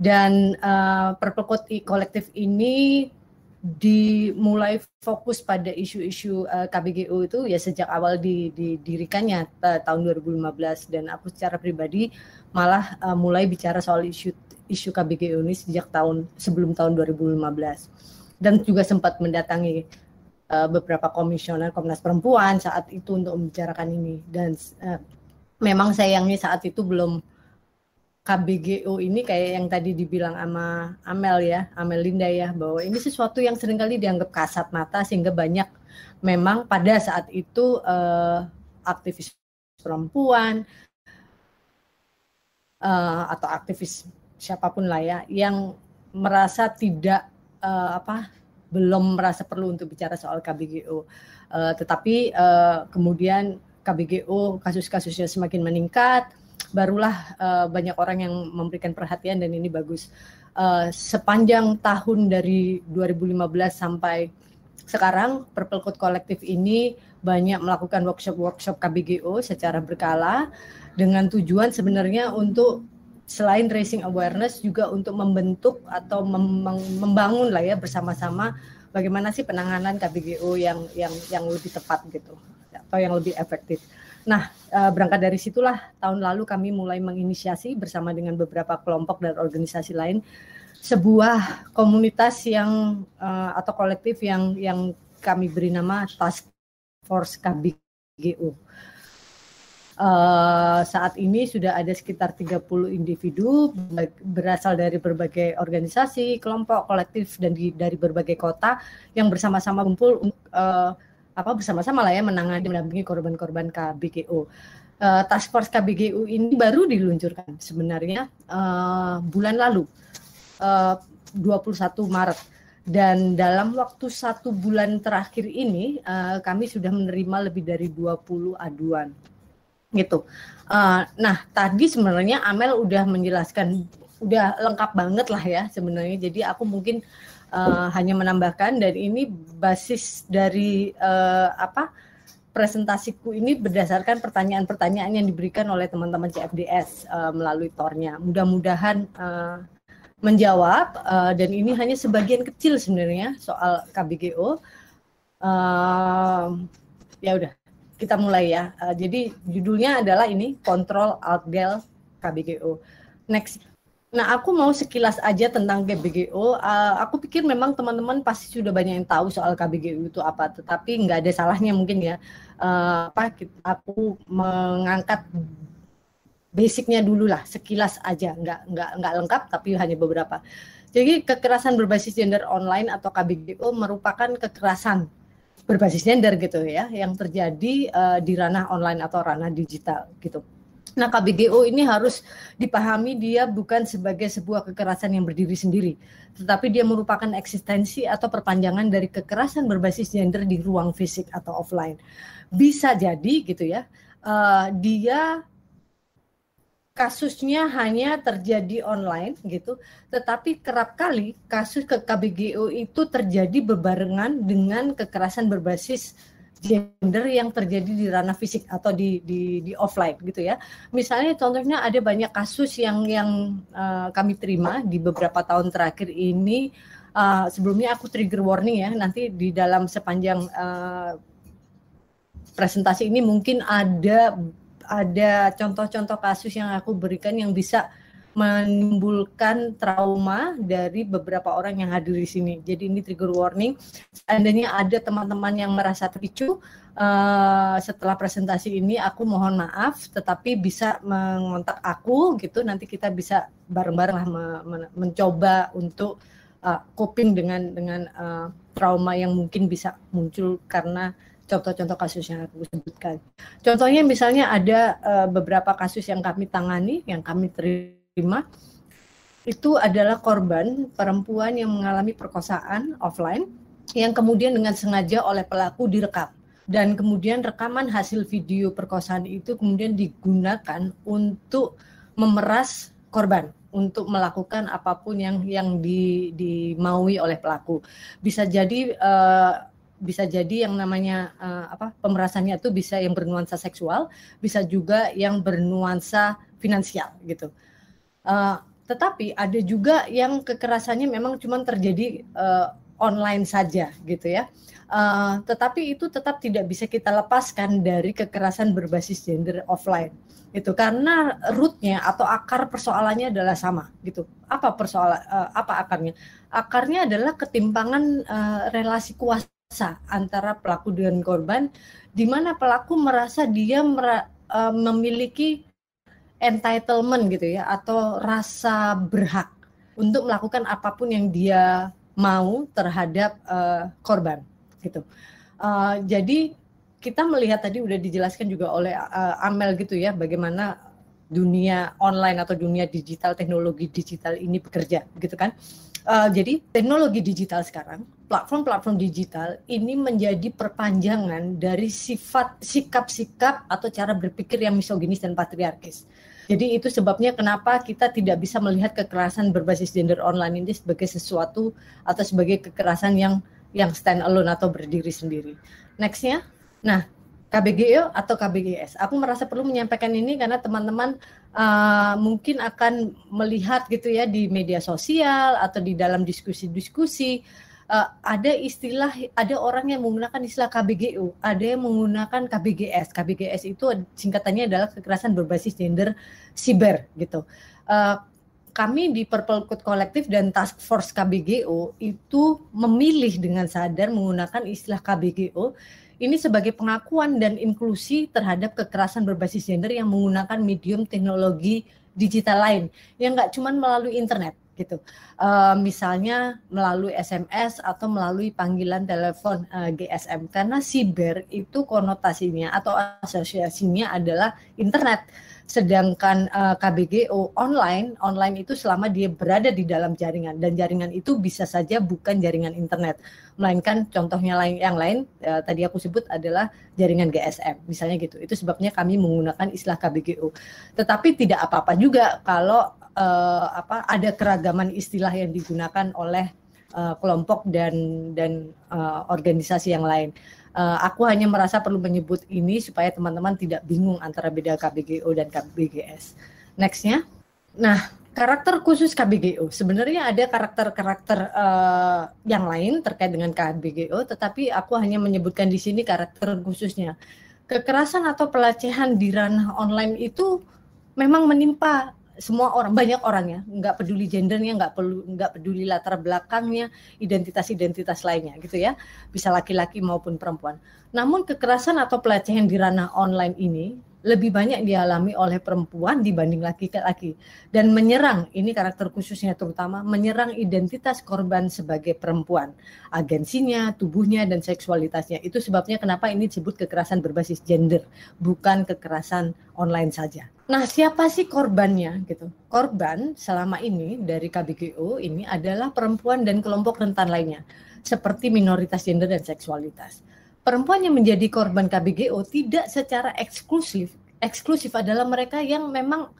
Dan uh, Purple Code kolektif ini dimulai fokus pada isu-isu uh, KBGU itu ya sejak awal didirikannya uh, tahun 2015 dan aku secara pribadi malah uh, mulai bicara soal isu isu KBGU ini sejak tahun sebelum tahun 2015 dan juga sempat mendatangi uh, beberapa komisioner Komnas Perempuan saat itu untuk membicarakan ini. Dan uh, memang sayangnya saat itu belum KBGO ini kayak yang tadi dibilang sama Amel ya, Amel Linda ya, bahwa ini sesuatu yang sering kali dianggap kasat mata sehingga banyak memang pada saat itu uh, aktivis perempuan uh, atau aktivis siapa pun lah ya yang merasa tidak uh, apa belum merasa perlu untuk bicara soal KBGO, uh, tetapi uh, kemudian KBGO kasus-kasusnya semakin meningkat barulah uh, banyak orang yang memberikan perhatian dan ini bagus. Uh, sepanjang tahun dari 2015 sampai sekarang Purple Code Kolektif ini banyak melakukan workshop-workshop KBGO secara berkala dengan tujuan sebenarnya untuk selain raising awareness juga untuk membentuk atau membangun lah ya bersama-sama bagaimana sih penanganan KBGO yang yang yang lebih tepat gitu atau yang lebih efektif. Nah, uh, berangkat dari situlah tahun lalu kami mulai menginisiasi bersama dengan beberapa kelompok dan organisasi lain sebuah komunitas yang uh, atau kolektif yang yang kami beri nama Task Force KBGU. Uh, saat ini sudah ada sekitar 30 individu berasal dari berbagai organisasi, kelompok, kolektif dan di, dari berbagai kota yang bersama-sama kumpul uh, apa bersama-sama lah ya menangani mendampingi korban-korban KBGO. Uh, Task Force KBGU ini baru diluncurkan sebenarnya uh, bulan lalu uh, 21 Maret dan dalam waktu satu bulan terakhir ini uh, kami sudah menerima lebih dari 20 aduan gitu. Uh, nah tadi sebenarnya Amel udah menjelaskan udah lengkap banget lah ya sebenarnya. Jadi aku mungkin uh, hanya menambahkan dan ini basis dari uh, apa presentasiku ini berdasarkan pertanyaan-pertanyaan yang diberikan oleh teman-teman CFDS uh, eh, melalui tornya. Mudah-mudahan uh, menjawab uh, dan ini hanya sebagian kecil sebenarnya soal KBGO. Uh, ya udah kita mulai ya. Uh, jadi judulnya adalah ini kontrol outdel KBGO. Next. Nah, aku mau sekilas aja tentang KBGO. Uh, eh, aku pikir memang teman-teman pasti sudah banyak yang tahu soal KBGO itu apa, tetapi nggak ada salahnya mungkin ya. Uh, apa aku mengangkat basicnya dulu lah, sekilas aja, nggak nggak nggak lengkap, tapi hanya beberapa. Jadi kekerasan berbasis gender online atau KBGO merupakan kekerasan berbasis gender gitu ya, yang terjadi uh, di ranah online atau ranah digital gitu. Nah, KBGO ini harus dipahami dia bukan sebagai sebuah kekerasan yang berdiri sendiri, tetapi dia merupakan eksistensi atau perpanjangan dari kekerasan berbasis gender di ruang fisik atau offline. Bisa jadi gitu ya, uh, dia kasusnya hanya terjadi online gitu, tetapi kerap kali kasus ke KBGO itu terjadi berbarengan dengan kekerasan berbasis gender yang terjadi di ranah fisik atau di di di offline gitu ya. Misalnya contohnya ada banyak kasus yang yang uh, kami terima di beberapa tahun terakhir ini uh, sebelumnya aku trigger warning ya nanti di dalam sepanjang uh, presentasi ini mungkin ada ada contoh-contoh kasus yang aku berikan yang bisa menimbulkan trauma dari beberapa orang yang hadir di sini. Jadi ini trigger warning. Seandainya ada teman-teman yang merasa terpicu uh, setelah presentasi ini, aku mohon maaf, tetapi bisa mengontak aku gitu. Nanti kita bisa bareng-bareng lah me me mencoba untuk uh, coping dengan dengan uh, trauma yang mungkin bisa muncul karena contoh-contoh kasus yang aku sebutkan. Contohnya misalnya ada uh, beberapa kasus yang kami tangani, yang kami terima terima itu adalah korban perempuan yang mengalami perkosaan offline yang kemudian dengan sengaja oleh pelaku direkam dan kemudian rekaman hasil video perkosaan itu kemudian digunakan untuk memeras korban untuk melakukan apa pun yang yang di, dimaui oleh pelaku bisa jadi uh, bisa jadi yang namanya uh, apa pemerasannya itu bisa yang bernuansa seksual, bisa juga yang bernuansa finansial gitu. Uh, tetapi ada juga yang kekerasannya memang cuma terjadi uh, online saja gitu ya. Uh, tetapi itu tetap tidak bisa kita lepaskan dari kekerasan berbasis gender offline itu karena rootnya atau akar persoalannya adalah sama gitu. Apa persoalan uh, apa akarnya? Akarnya adalah ketimpangan uh, relasi kuasa antara pelaku dengan korban di mana pelaku merasa dia mera, uh, memiliki entitlement gitu ya atau rasa berhak untuk melakukan apa pun yang dia mau terhadap uh, korban gitu. Uh, jadi kita melihat tadi udah dijelaskan juga oleh uh, Amel gitu ya bagaimana dunia online atau dunia digital teknologi digital ini bekerja gitu kan. Uh, jadi teknologi digital sekarang, platform-platform digital ini menjadi perpanjangan dari sifat sikap-sikap atau cara berpikir yang misoginis dan patriarkis. Jadi itu sebabnya kenapa kita tidak bisa melihat kekerasan berbasis gender online ini sebagai sesuatu atau sebagai kekerasan yang yang stand alone atau berdiri sendiri. Nextnya, nah KBGO atau KBGS. Aku merasa perlu menyampaikan ini karena teman-teman uh, mungkin akan melihat gitu ya di media sosial atau di dalam diskusi-diskusi uh, ada istilah ada orang yang menggunakan istilah KBGU, ada yang menggunakan KBGS. KBGS itu singkatannya adalah kekerasan berbasis gender siber gitu. Uh, kami di Purple Code Collective dan Task Force KBGO itu memilih dengan sadar menggunakan istilah KBGO ini sebagai pengakuan dan inklusi terhadap kekerasan berbasis gender yang menggunakan medium teknologi digital lain yang nggak cuma melalui internet gitu. Uh, misalnya melalui SMS atau melalui panggilan telepon uh, eh, GSM karena siber itu konotasinya atau asosiasinya adalah internet Sedangkan uh, eh, KBGO online, online itu selama dia berada di dalam jaringan dan jaringan itu bisa saja bukan jaringan internet, melainkan contohnya lain yang lain uh, tadi aku sebut adalah jaringan GSM, misalnya gitu. Itu sebabnya kami menggunakan istilah KBGO. Tetapi tidak apa-apa juga kalau uh, apa ada keragaman istilah yang digunakan oleh uh, kelompok dan dan uh, organisasi yang lain. Uh, aku hanya merasa perlu menyebut ini supaya teman-teman tidak bingung antara beda KBGO dan KBGS. Nextnya, nah karakter khusus KBGO sebenarnya ada karakter-karakter uh, yang lain terkait dengan KBGO, tetapi aku hanya menyebutkan di sini karakter khususnya. Kekerasan atau pelecehan di ranah online itu memang menimpa semua orang banyak orang ya nggak peduli gendernya nggak perlu nggak peduli latar belakangnya identitas identitas lainnya gitu ya bisa laki-laki maupun perempuan. Namun kekerasan atau pelecehan di ranah online ini lebih banyak dialami oleh perempuan dibanding laki-laki. Dan menyerang ini karakter khususnya terutama menyerang identitas korban sebagai perempuan. Agensinya tubuhnya dan seksualitasnya. Itu sebabnya kenapa ini disebut kekerasan berbasis gender bukan kekerasan online saja. Nah siapa sih korbannya gitu? Korban selama ini dari KBGO ini adalah perempuan dan kelompok rentan lainnya seperti minoritas gender dan seksualitas perempuan yang menjadi korban KBGO tidak secara eksklusif. Eksklusif adalah mereka yang memang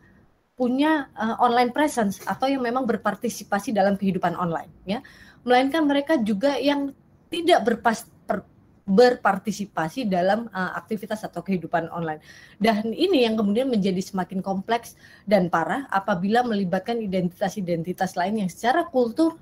punya uh, online presence atau yang memang berpartisipasi dalam kehidupan online ya. Melainkan mereka juga yang tidak berpas, per, berpartisipasi dalam uh, aktivitas atau kehidupan online. Dan ini yang kemudian menjadi semakin kompleks dan parah apabila melibatkan identitas-identitas lain yang secara kultur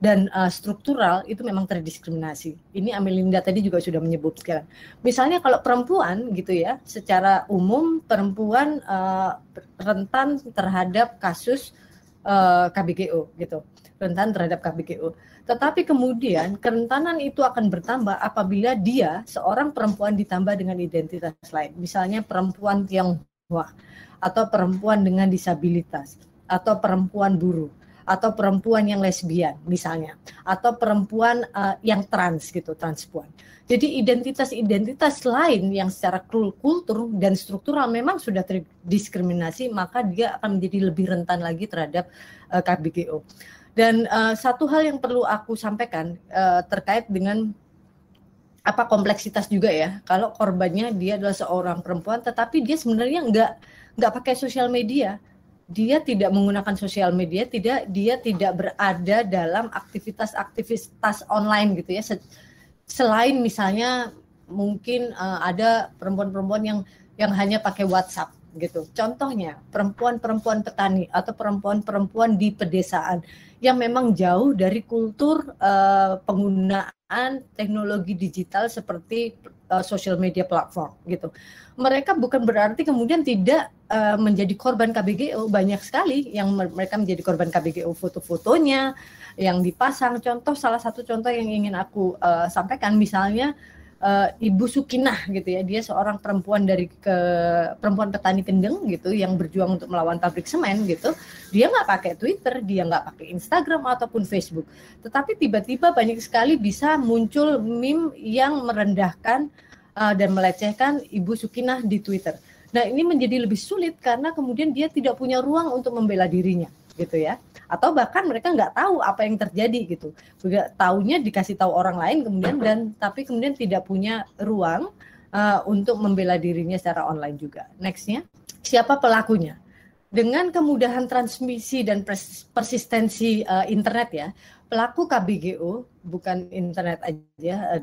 dan uh, struktural itu memang terdiskriminasi. Ini Amelinda tadi juga sudah menyebutkan. Misalnya kalau perempuan gitu ya, secara umum perempuan uh, rentan terhadap kasus uh, KBGO gitu, rentan terhadap KBGO. Tetapi kemudian kerentanan itu akan bertambah apabila dia seorang perempuan ditambah dengan identitas lain. Misalnya perempuan Tionghoa atau perempuan dengan disabilitas atau perempuan buruh atau perempuan yang lesbian misalnya atau perempuan uh, yang trans gitu transpuan. Jadi identitas-identitas lain yang secara kultur dan struktural memang sudah terdiskriminasi maka dia akan menjadi lebih rentan lagi terhadap uh, eh, KBGO. Dan uh, satu hal yang perlu aku sampaikan uh, terkait dengan apa kompleksitas juga ya. Kalau korbannya dia adalah seorang perempuan, tetapi dia sebenarnya nggak nggak pakai sosial media. Dia tidak menggunakan sosial media, tidak dia tidak berada dalam aktivitas-aktivitas online gitu ya. Selain misalnya mungkin uh, ada perempuan-perempuan yang yang hanya pakai WhatsApp gitu. Contohnya perempuan-perempuan petani atau perempuan-perempuan di pedesaan yang memang jauh dari kultur uh, penggunaan teknologi digital seperti uh, social media platform gitu. Mereka bukan berarti kemudian tidak uh, menjadi korban KBGO banyak sekali yang mereka menjadi korban KBGO foto-fotonya yang dipasang. Contoh salah satu contoh yang ingin aku uh, sampaikan misalnya uh, Ibu Sukinah gitu ya. Dia seorang perempuan dari ke perempuan petani kendeng gitu yang berjuang untuk melawan pabrik semen gitu. Dia nggak pakai Twitter, dia nggak pakai Instagram ataupun Facebook. Tetapi tiba-tiba banyak sekali bisa muncul meme yang merendahkan uh, dan melecehkan Ibu Sukinah di Twitter. Nah, ini menjadi lebih sulit karena kemudian dia tidak punya ruang untuk membela dirinya gitu ya. Atau bahkan mereka nggak tahu apa yang terjadi gitu. Juga taunya dikasih tahu orang lain kemudian dan tapi kemudian tidak punya ruang uh, untuk membela dirinya secara online juga. Nextnya siapa pelakunya? Dengan kemudahan transmisi dan persistensi uh, internet ya pelaku KBGO bukan internet aja uh,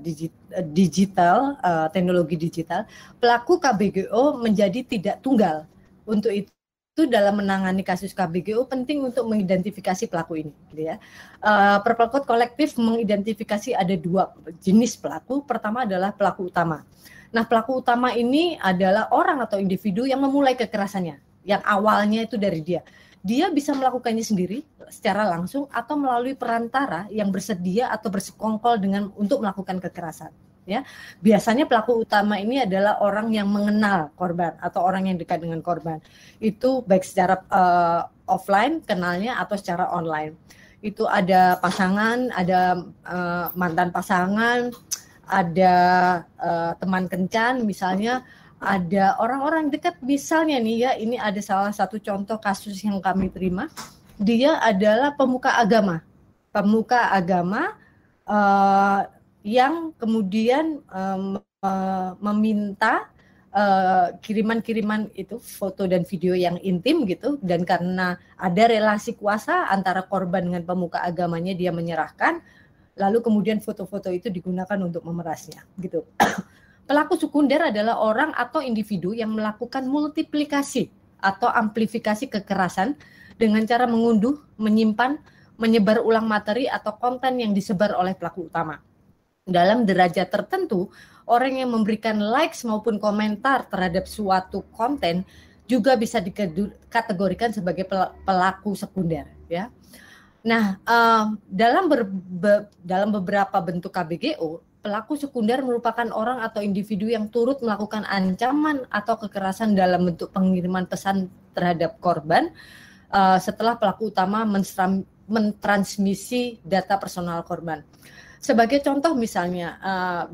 digital uh, teknologi digital pelaku KBGO menjadi tidak tunggal. Untuk itu itu dalam menangani kasus KBGO penting untuk mengidentifikasi pelaku ini. Gitu ya. Uh, Purple Code kolektif mengidentifikasi ada dua jenis pelaku. Pertama adalah pelaku utama. Nah pelaku utama ini adalah orang atau individu yang memulai kekerasannya. Yang awalnya itu dari dia. Dia bisa melakukannya sendiri secara langsung atau melalui perantara yang bersedia atau bersekongkol dengan untuk melakukan kekerasan ya. Biasanya pelaku utama ini adalah orang yang mengenal korban atau orang yang dekat dengan korban. Itu baik secara uh, offline kenalnya atau secara online. Itu ada pasangan, ada uh, mantan pasangan, ada uh, teman kencan misalnya ada orang-orang dekat misalnya nih ya ini ada salah satu contoh kasus yang kami terima dia adalah pemuka agama pemuka agama uh, yang kemudian um, meminta kiriman-kiriman uh, itu foto dan video yang intim gitu. Dan karena ada relasi kuasa antara korban dengan pemuka agamanya dia menyerahkan. Lalu kemudian foto-foto itu digunakan untuk memerasnya gitu. Pelaku sekunder adalah orang atau individu yang melakukan multiplikasi atau amplifikasi kekerasan dengan cara mengunduh, menyimpan, menyebar ulang materi atau konten yang disebar oleh pelaku utama dalam derajat tertentu, orang yang memberikan likes maupun komentar terhadap suatu konten juga bisa dikategorikan sebagai pelaku sekunder ya. Nah, uh, dalam ber, be, dalam beberapa bentuk KBGO, pelaku sekunder merupakan orang atau individu yang turut melakukan ancaman atau kekerasan dalam bentuk pengiriman pesan terhadap korban uh, setelah pelaku utama mentransmisi data personal korban. Sebagai contoh misalnya uh,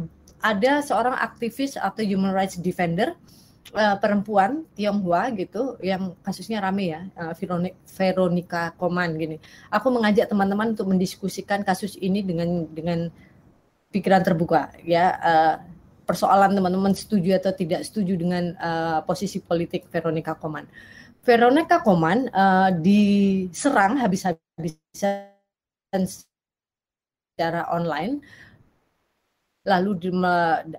ada seorang aktivis atau human rights defender uh, perempuan Tionghoa gitu yang kasusnya rame ya uh, Veronica Koman gini. Aku mengajak teman-teman untuk mendiskusikan kasus ini dengan dengan pikiran terbuka ya uh, persoalan teman-teman setuju atau tidak setuju dengan uh, posisi politik Veronica Koman. Veronica Koman uh, diserang habis-habisan secara online lalu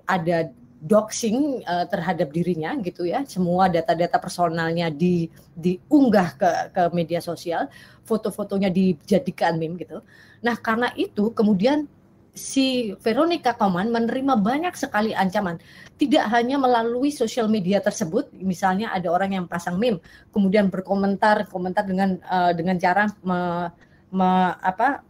ada doxing uh, terhadap dirinya gitu ya. Semua data-data personalnya di diunggah ke ke media sosial foto-fotonya dijadikan meme gitu. Nah karena itu kemudian si Veronica Koman menerima banyak sekali ancaman. Tidak hanya melalui sosial media tersebut misalnya ada orang yang pasang meme kemudian berkomentar komentar dengan uh, dengan cara me, me, apa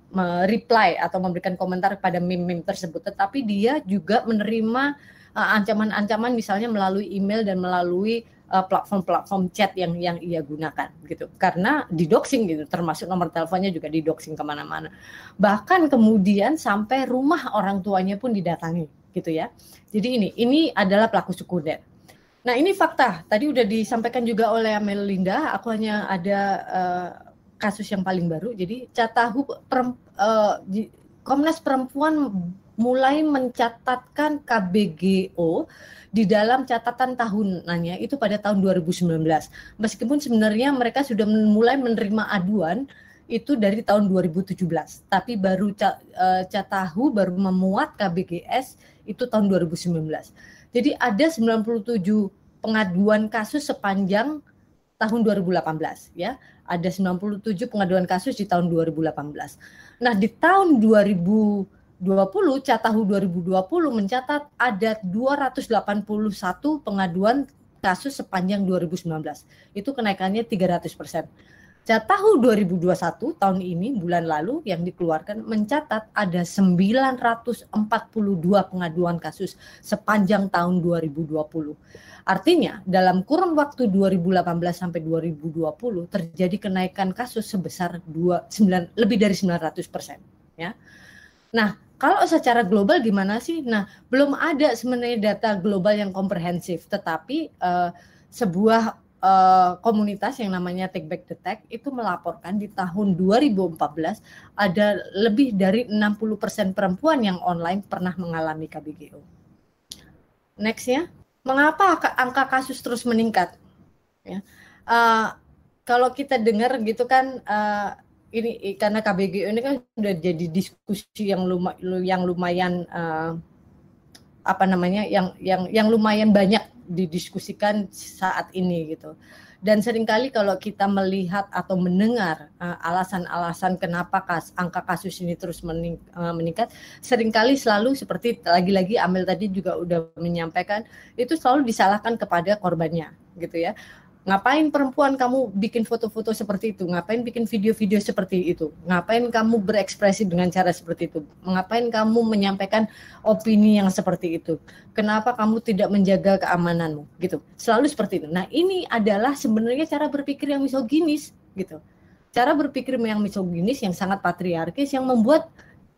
reply atau memberikan komentar pada meme-meme tersebut, tetapi dia juga menerima uh, ancaman-ancaman uh, misalnya melalui email dan melalui uh, platform-platform chat yang yang ia gunakan gitu. Karena didoxing gitu termasuk nomor teleponnya juga didoxing ke mana-mana. Bahkan kemudian sampai rumah orang tuanya pun didatangi gitu ya. Jadi ini ini adalah pelaku sekunder. Nah ini fakta. Tadi udah disampaikan juga oleh Melinda aku hanya ada uh, kasus yang paling baru jadi catahu perem, uh, Komnas Perempuan mulai mencatatkan KBGO di dalam catatan tahunannya itu pada tahun 2019. Meskipun sebenarnya mereka sudah mulai menerima aduan itu dari tahun 2017, tapi baru eh, Catahu baru memuat KBGS itu tahun 2019. Jadi ada 97 pengaduan kasus sepanjang tahun 2018 ya. Ada 97 pengaduan kasus di tahun 2018. Nah, di tahun 2000 2020 Catahu 2020 mencatat ada 281 pengaduan kasus sepanjang 2019. Itu kenaikannya 300 persen. Catahu 2021 tahun ini bulan lalu yang dikeluarkan mencatat ada 942 pengaduan kasus sepanjang tahun 2020. Artinya dalam kurun waktu 2018 sampai 2020 terjadi kenaikan kasus sebesar 2, 9, lebih dari 900 persen. Ya. Nah, kalau secara global gimana sih? Nah, belum ada sebenarnya data global yang komprehensif, tetapi uh, sebuah uh, komunitas yang namanya Take Back the Tech itu melaporkan di tahun 2014 ada lebih dari 60% perempuan yang online pernah mengalami KBGO. Next ya, mengapa angka kasus terus meningkat? Ya, uh, kalau kita dengar gitu kan uh, ini karena KBG ini kan sudah jadi diskusi yang lumayan yang lumayan uh, apa namanya yang yang yang lumayan banyak didiskusikan saat ini gitu. Dan sering kali kalau kita melihat atau mendengar uh, alasan-alasan kenapa kas, angka kasus ini terus mening, uh, meningkat, sering kali selalu seperti lagi-lagi Amel tadi juga udah menyampaikan itu selalu disalahkan kepada korbannya gitu ya Ngapain perempuan kamu bikin foto-foto seperti itu? Ngapain bikin video-video seperti itu? Ngapain kamu berekspresi dengan cara seperti itu? Ngapain kamu menyampaikan opini yang seperti itu? Kenapa kamu tidak menjaga keamananmu? Gitu. Selalu seperti itu. Nah, ini adalah sebenarnya cara berpikir yang misoginis gitu. Cara berpikir yang misoginis yang sangat patriarkis yang membuat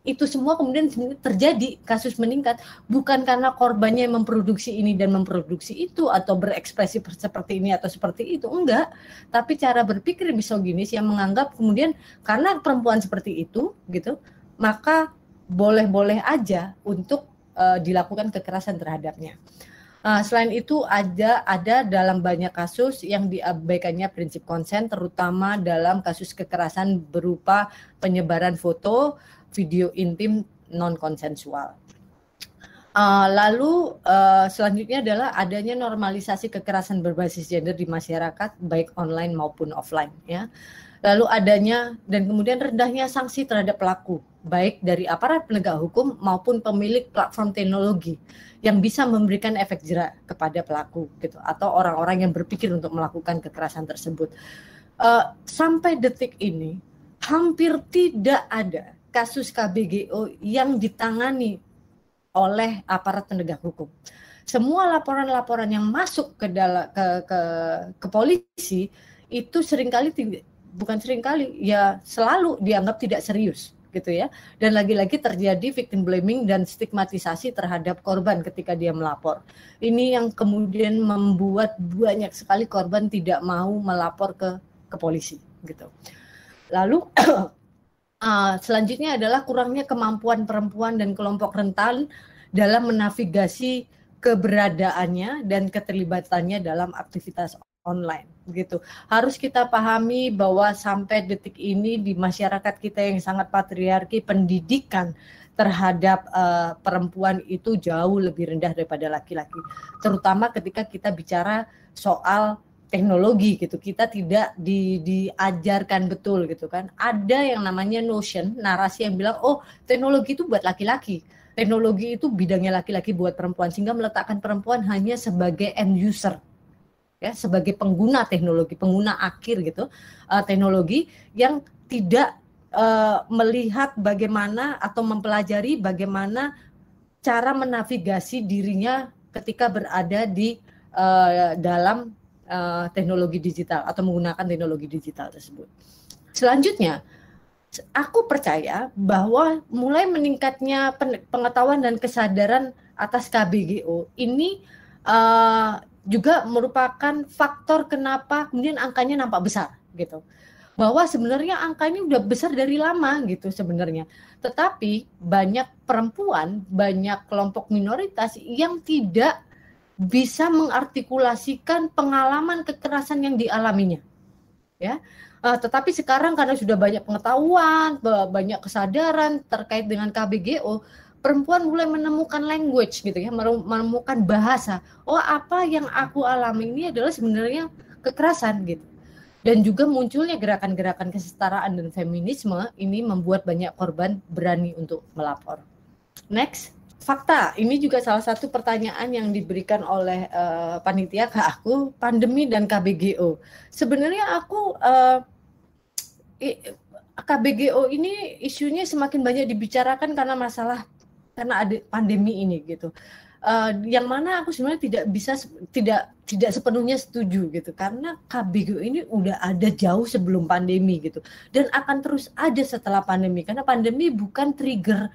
itu semua kemudian terjadi kasus meningkat. Bukan karena korbannya memproduksi ini dan memproduksi itu atau berekspresi seperti ini atau seperti itu enggak. Tapi cara berpikir misoginis yang menganggap kemudian karena perempuan seperti itu gitu maka boleh-boleh aja untuk uh, dilakukan kekerasan terhadapnya. Uh, selain itu ada ada dalam banyak kasus yang diabaikannya prinsip konsen terutama dalam kasus kekerasan berupa penyebaran foto video intim non konsensual. Uh, lalu uh, selanjutnya adalah adanya normalisasi kekerasan berbasis gender di masyarakat baik online maupun offline ya. Lalu adanya dan kemudian rendahnya sanksi terhadap pelaku baik dari aparat penegak hukum maupun pemilik platform teknologi yang bisa memberikan efek jerak kepada pelaku gitu atau orang-orang yang berpikir untuk melakukan kekerasan tersebut. Uh, sampai detik ini hampir tidak ada kasus KBGO yang ditangani oleh aparat penegak hukum. Semua laporan-laporan yang masuk ke dalam ke, ke ke polisi itu sering kali bukan sering kali ya selalu dianggap tidak serius gitu ya. Dan lagi-lagi terjadi victim blaming dan stigmatisasi terhadap korban ketika dia melapor. Ini yang kemudian membuat banyak sekali korban tidak mau melapor ke ke polisi gitu. Lalu Uh, selanjutnya adalah kurangnya kemampuan perempuan dan kelompok rentan dalam menavigasi keberadaannya dan keterlibatannya dalam aktivitas online gitu. Harus kita pahami bahwa sampai detik ini di masyarakat kita yang sangat patriarki pendidikan terhadap uh, perempuan itu jauh lebih rendah daripada laki-laki. Terutama ketika kita bicara soal teknologi gitu kita tidak di, diajarkan betul gitu kan. Ada yang namanya notion narasi yang bilang oh teknologi itu buat laki-laki. Teknologi itu bidangnya laki-laki buat perempuan sehingga meletakkan perempuan hanya sebagai end user ya sebagai pengguna teknologi pengguna akhir gitu uh, teknologi yang tidak uh, melihat bagaimana atau mempelajari bagaimana cara menavigasi dirinya ketika berada di uh, dalam uh, teknologi digital atau menggunakan teknologi digital tersebut. Selanjutnya, aku percaya bahwa mulai meningkatnya pengetahuan dan kesadaran atas KBGO ini uh, juga merupakan faktor kenapa kemudian angkanya nampak besar gitu bahwa sebenarnya angka ini udah besar dari lama gitu sebenarnya. Tetapi banyak perempuan, banyak kelompok minoritas yang tidak bisa mengartikulasikan pengalaman kekerasan yang dialaminya. Ya. Uh, tetapi sekarang karena sudah banyak pengetahuan, banyak kesadaran terkait dengan KBGO, perempuan mulai menemukan language gitu ya, menemukan bahasa. Oh, apa yang aku alami ini adalah sebenarnya kekerasan gitu dan juga munculnya gerakan-gerakan kesetaraan dan feminisme ini membuat banyak korban berani untuk melapor. Next, fakta. Ini juga salah satu pertanyaan yang diberikan oleh uh, panitia ke aku, pandemi dan KBGO. Sebenarnya aku uh, KBGO ini isunya semakin banyak dibicarakan karena masalah karena ada pandemi ini gitu uh, yang mana aku sebenarnya tidak bisa tidak tidak sepenuhnya setuju gitu karena KBGO ini udah ada jauh sebelum pandemi gitu dan akan terus ada setelah pandemi karena pandemi bukan trigger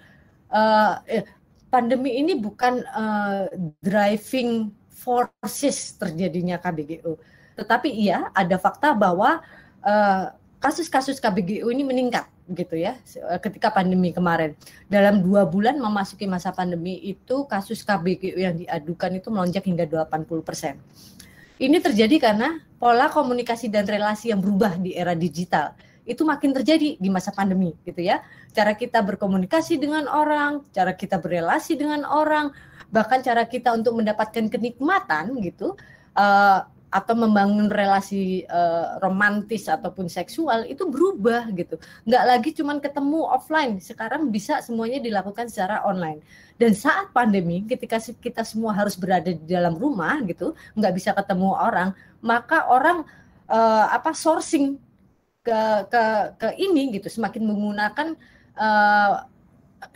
uh, eh, pandemi ini bukan uh, driving forces terjadinya KBGO tetapi iya ada fakta bahwa kasus-kasus uh, KBGO ini meningkat gitu ya eh, ketika pandemi kemarin. Dalam dua bulan memasuki masa pandemi itu kasus KBGU yang diadukan itu melonjak hingga 80 persen. Ini terjadi karena pola komunikasi dan relasi yang berubah di era digital itu makin terjadi di masa pandemi gitu ya. Cara kita berkomunikasi dengan orang cara kita berrelasi dengan orang bahkan cara kita untuk mendapatkan kenikmatan gitu uh, atau membangun relasi uh, romantis ataupun seksual itu berubah gitu. Nggak lagi cuman ketemu offline sekarang bisa semuanya dilakukan secara online. Dan saat pandemi ketika kita semua harus berada di dalam rumah gitu nggak bisa ketemu orang maka orang uh, apa sourcing ke ke ke ini gitu semakin menggunakan uh,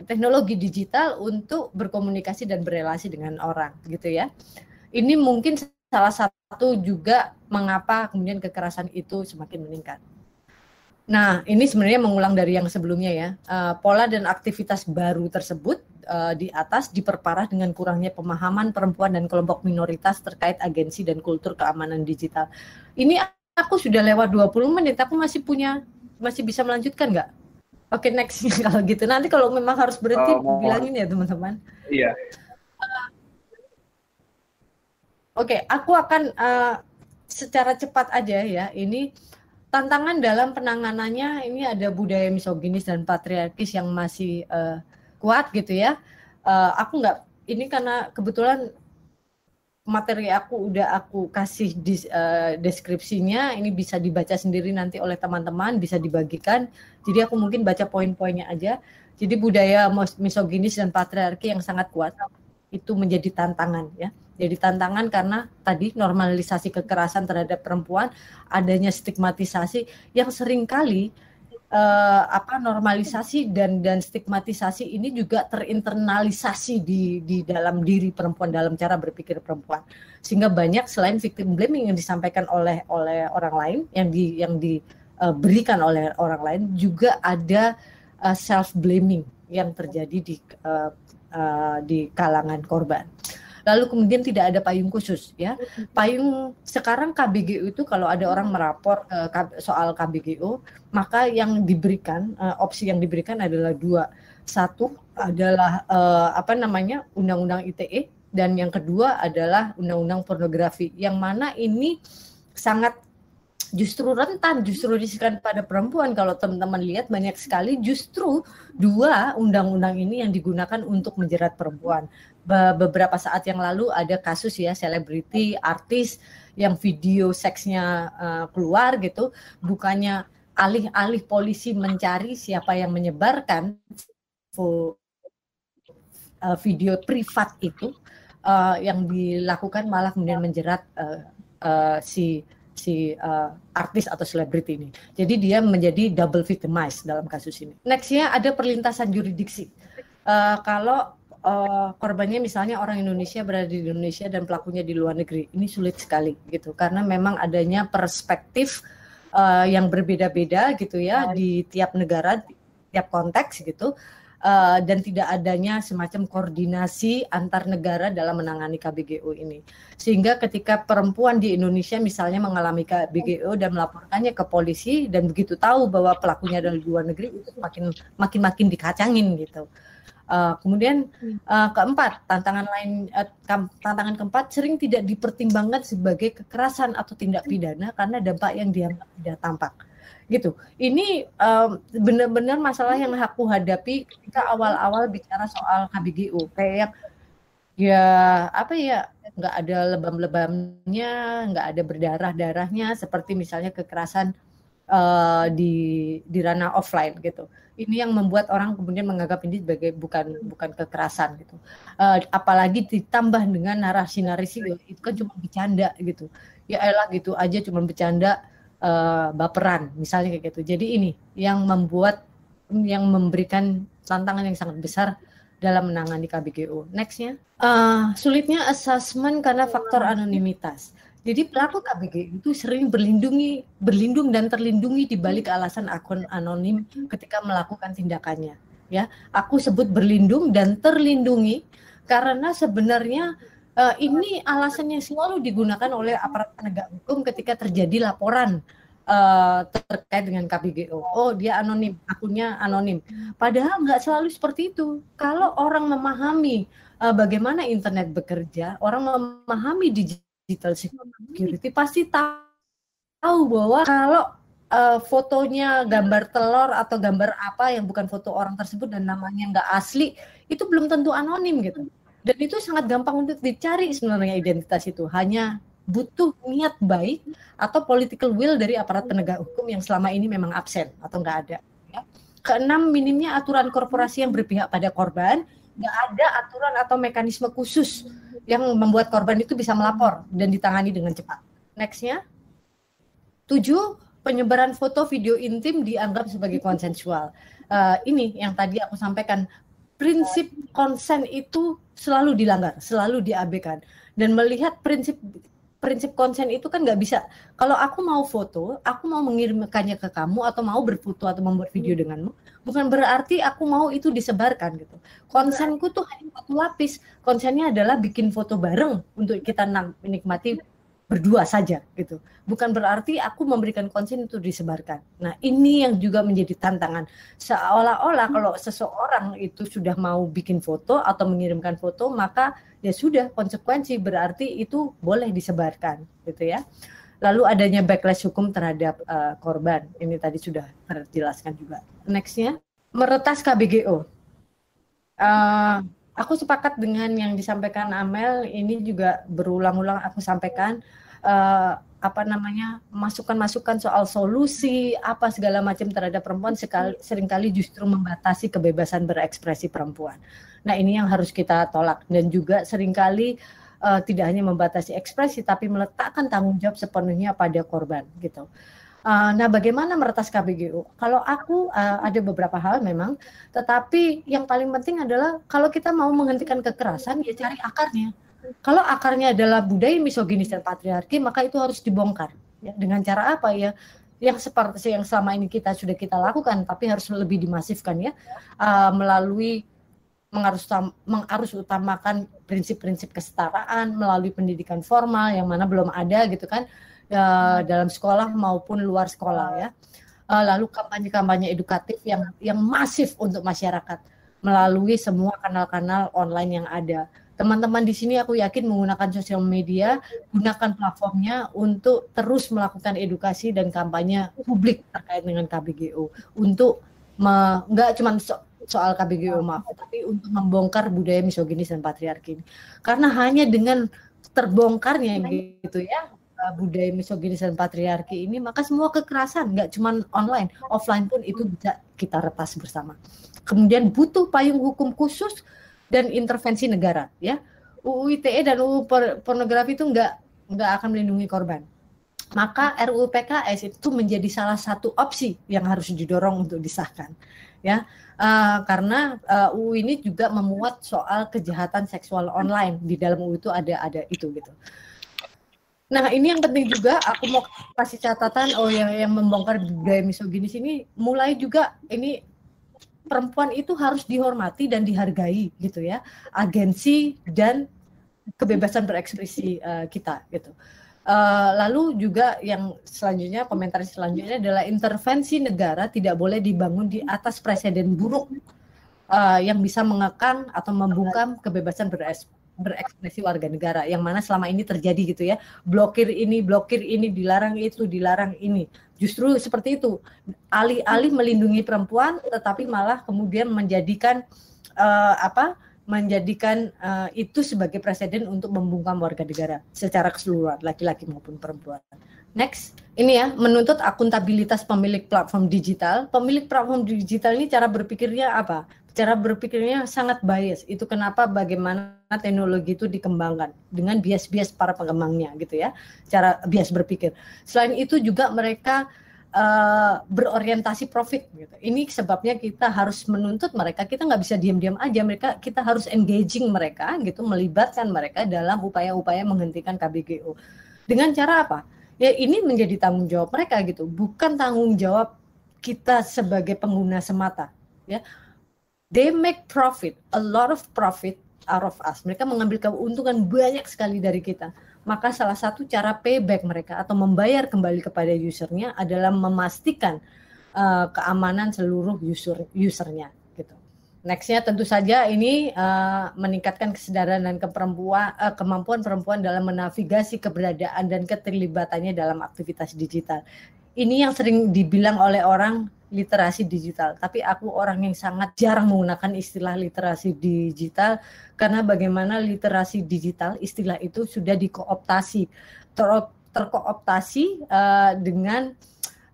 teknologi digital untuk berkomunikasi dan berrelasi dengan orang gitu ya ini mungkin salah satu juga mengapa kemudian kekerasan itu semakin meningkat. Nah, ini sebenarnya mengulang dari yang sebelumnya ya. Uh, pola dan aktivitas baru tersebut uh, di atas diperparah dengan kurangnya pemahaman perempuan dan kelompok minoritas terkait agensi dan kultur keamanan digital. Ini aku sudah lewat 20 menit, aku masih punya masih bisa melanjutkan nggak? Oke, okay, next kalau gitu. Nanti kalau memang harus berhenti oh, bilangin ya, teman-teman. Iya. Oke, okay, aku akan uh, secara cepat aja ya. Ini tantangan dalam penanganannya ini ada budaya misoginis dan patriarkis yang masih uh, kuat gitu ya. Uh, aku nggak ini karena kebetulan materi aku udah aku kasih di, uh, deskripsinya ini bisa dibaca sendiri nanti oleh teman-teman bisa dibagikan. Jadi aku mungkin baca poin-poinnya aja. Jadi budaya misoginis dan patriarki yang sangat kuat itu menjadi tantangan ya. Jadi tantangan karena tadi normalisasi kekerasan terhadap perempuan, adanya stigmatisasi yang sering kali uh, apa normalisasi dan dan stigmatisasi ini juga terinternalisasi di di dalam diri perempuan dalam cara berpikir perempuan. Sehingga banyak selain victim blaming yang disampaikan oleh oleh orang lain yang di yang diberikan uh, oleh orang lain juga ada uh, self blaming yang terjadi di di kalangan korban lalu kemudian tidak ada payung khusus ya. Payung sekarang KBGU itu kalau ada orang merapor uh, soal KBGU, maka yang diberikan uh, opsi yang diberikan adalah dua. Satu adalah uh, apa namanya Undang-Undang ITE dan yang kedua adalah Undang-Undang Pornografi yang mana ini sangat justru rentan, justru riskan pada perempuan. Kalau teman-teman lihat banyak sekali justru dua undang-undang ini yang digunakan untuk menjerat perempuan beberapa saat yang lalu ada kasus ya selebriti artis yang video seksnya uh, keluar gitu bukannya alih-alih polisi mencari siapa yang menyebarkan uh, video privat itu uh, yang dilakukan malah kemudian menjerat si si uh, artis atau selebriti ini. Jadi dia menjadi double victimized dalam kasus ini. Nextnya ada perlintasan juridiksi. Uh, kalau uh, korbannya misalnya orang Indonesia berada di Indonesia dan pelakunya di luar negeri. Ini sulit sekali gitu karena memang adanya perspektif uh, yang berbeda-beda gitu ya di tiap negara, tiap konteks gitu. Uh, dan tidak adanya semacam koordinasi antar negara dalam menangani KBGO ini. Sehingga ketika perempuan di Indonesia misalnya mengalami KBGO dan melaporkannya ke polisi dan begitu tahu bahwa pelakunya dari luar negeri itu makin makin makin dikacangin gitu. Uh, kemudian uh, keempat, tantangan lain uh, tantangan keempat sering tidak dipertimbangkan sebagai kekerasan atau tindak pidana karena dampak yang dianggap tidak tampak. Gitu. Ini um, benar-benar masalah yang aku hadapi ketika awal-awal bicara soal KBGU. Kayak ya apa ya nggak ada lebam-lebamnya, nggak ada berdarah-darahnya seperti misalnya kekerasan uh, di di ranah offline gitu ini yang membuat orang kemudian menganggap ini sebagai bukan bukan kekerasan gitu. Uh, apalagi ditambah dengan narasi-narasi itu kan cuma bercanda gitu. Ya elah gitu aja cuma bercanda uh, baperan misalnya kayak gitu. Jadi ini yang membuat yang memberikan tantangan yang sangat besar dalam menangani KBGO. Nextnya, uh, sulitnya assessment karena faktor anonimitas. Jadi pelaku KBG itu sering berlindungi, berlindung dan terlindungi di balik alasan akun anonim ketika melakukan tindakannya. Ya, aku sebut berlindung dan terlindungi karena sebenarnya uh, ini alasan yang selalu digunakan oleh aparat penegak hukum ketika terjadi laporan uh, terkait dengan KBGO. Oh, dia anonim, akunnya anonim. Padahal nggak selalu seperti itu. Kalau orang memahami uh, bagaimana internet bekerja, orang memahami digital digital security pasti tahu bahwa kalau uh, fotonya gambar telur atau gambar apa yang bukan foto orang tersebut dan namanya nggak asli itu belum tentu anonim gitu. Dan itu sangat gampang untuk dicari sebenarnya identitas itu. Hanya butuh niat baik atau political will dari aparat penegak hukum yang selama ini memang absen atau nggak ada ya. keenam minimnya aturan korporasi yang berpihak pada korban. Nggak ada aturan atau mekanisme khusus yang membuat korban itu bisa melapor dan ditangani dengan cepat. Nextnya, tujuh penyebaran foto video intim dianggap sebagai konsensual. Uh, ini yang tadi aku sampaikan, prinsip konsen itu selalu dilanggar, selalu diabaikan. Dan melihat prinsip prinsip konsen itu kan nggak bisa. Kalau aku mau foto, aku mau mengirimkannya ke kamu atau mau berfoto atau membuat video hmm. denganmu, bukan berarti aku mau itu disebarkan gitu. Konsenku tuh hanya satu lapis. Konsennya adalah bikin foto bareng untuk kita menikmati berdua saja gitu. Bukan berarti aku memberikan konsen itu disebarkan. Nah, ini yang juga menjadi tantangan. Seolah-olah kalau seseorang itu sudah mau bikin foto atau mengirimkan foto, maka ya sudah konsekuensi berarti itu boleh disebarkan gitu ya. Lalu adanya backlash hukum terhadap uh, korban. Ini tadi sudah terjelaskan juga. Nextnya, meretas KBGO. Uh, eh, aku sepakat dengan yang disampaikan Amel. Ini juga berulang-ulang aku sampaikan uh, apa namanya masukan-masukan soal solusi apa segala macam terhadap perempuan sekali sering kali justru membatasi kebebasan berekspresi perempuan. Nah ini yang harus kita tolak dan juga sering kali uh, tidak hanya membatasi ekspresi tapi meletakkan tanggung jawab sepenuhnya pada korban gitu. Uh, nah, bagaimana meretas KBGU? Kalau aku uh, ada beberapa hal memang, tetapi yang paling penting adalah kalau kita mau menghentikan kekerasan, ya cari akarnya. Kalau akarnya adalah budaya misoginis dan patriarki, maka itu harus dibongkar. Ya, dengan cara apa ya? Yang seperti yang selama ini kita sudah kita lakukan, tapi harus lebih dimasifkan ya, uh, melalui mengarus, mengarus utamakan prinsip-prinsip kesetaraan melalui pendidikan formal yang mana belum ada gitu kan uh, dalam sekolah maupun luar sekolah ya. Uh, lalu kampanye-kampanye edukatif yang yang masif untuk masyarakat melalui semua kanal-kanal online yang ada. Teman-teman di sini aku yakin menggunakan sosial media, gunakan platformnya untuk terus melakukan edukasi dan kampanye publik terkait dengan KBGO untuk nggak cuma soal KBGO maaf, tapi untuk membongkar budaya misoginis dan patriarki. Karena hanya dengan terbongkarnya gitu ya Uh, budaya misoginis dan patriarki ini maka semua kekerasan nggak cuma online offline pun itu bisa kita retas bersama. Kemudian butuh payung hukum khusus dan intervensi negara ya. UU ITE dan UU pornografi itu nggak nggak akan melindungi korban. Maka RUU PKS itu menjadi salah satu opsi yang harus didorong untuk disahkan ya uh, karena uh, UU ini juga memuat soal kejahatan seksual online di dalam UU itu ada ada itu gitu. Nah ini yang penting juga aku mau kasih catatan oh yang yang membongkar budaya misoginis ini mulai juga ini perempuan itu harus dihormati dan dihargai gitu ya agensi dan kebebasan berekspresi uh, kita gitu. Uh, lalu juga yang selanjutnya komentar selanjutnya adalah intervensi negara tidak boleh dibangun di atas presiden buruk uh, yang bisa mengekang atau membungkam kebebasan berekspresi warga negara yang mana selama ini terjadi gitu ya. Blokir ini blokir ini dilarang itu dilarang ini. Justru seperti itu. Alih-alih melindungi perempuan tetapi malah kemudian menjadikan uh, apa menjadikan uh, itu sebagai presiden untuk membungkam warga negara secara keseluruhan laki-laki maupun perempuan. Next, ini ya menuntut akuntabilitas pemilik platform digital. Pemilik platform digital ini cara berpikirnya apa? Cara berpikirnya sangat bias. Itu kenapa bagaimana teknologi itu dikembangkan dengan bias-bias para pengembangnya gitu ya. Cara bias berpikir. Selain itu juga mereka uh, berorientasi profit gitu. Ini sebabnya kita harus menuntut mereka. Kita nggak bisa diam-diam aja. Mereka kita harus engaging mereka gitu, melibatkan mereka dalam upaya-upaya menghentikan KBGO. Dengan cara apa? Ya ini menjadi tanggung jawab mereka gitu, bukan tanggung jawab kita sebagai pengguna semata. Ya, they make profit, a lot of profit out of us. Mereka mengambil keuntungan banyak sekali dari kita maka salah satu cara payback mereka atau membayar kembali kepada usernya adalah memastikan uh, keamanan seluruh user usernya gitu. Nextnya tentu saja ini uh, meningkatkan kesadaran dan uh, kemampuan perempuan dalam menavigasi keberadaan dan keterlibatannya dalam aktivitas digital. Ini yang sering dibilang oleh orang literasi digital, tapi aku orang yang sangat jarang menggunakan istilah literasi digital karena bagaimana literasi digital istilah itu sudah dikooptasi, ter terkooptasi uh, dengan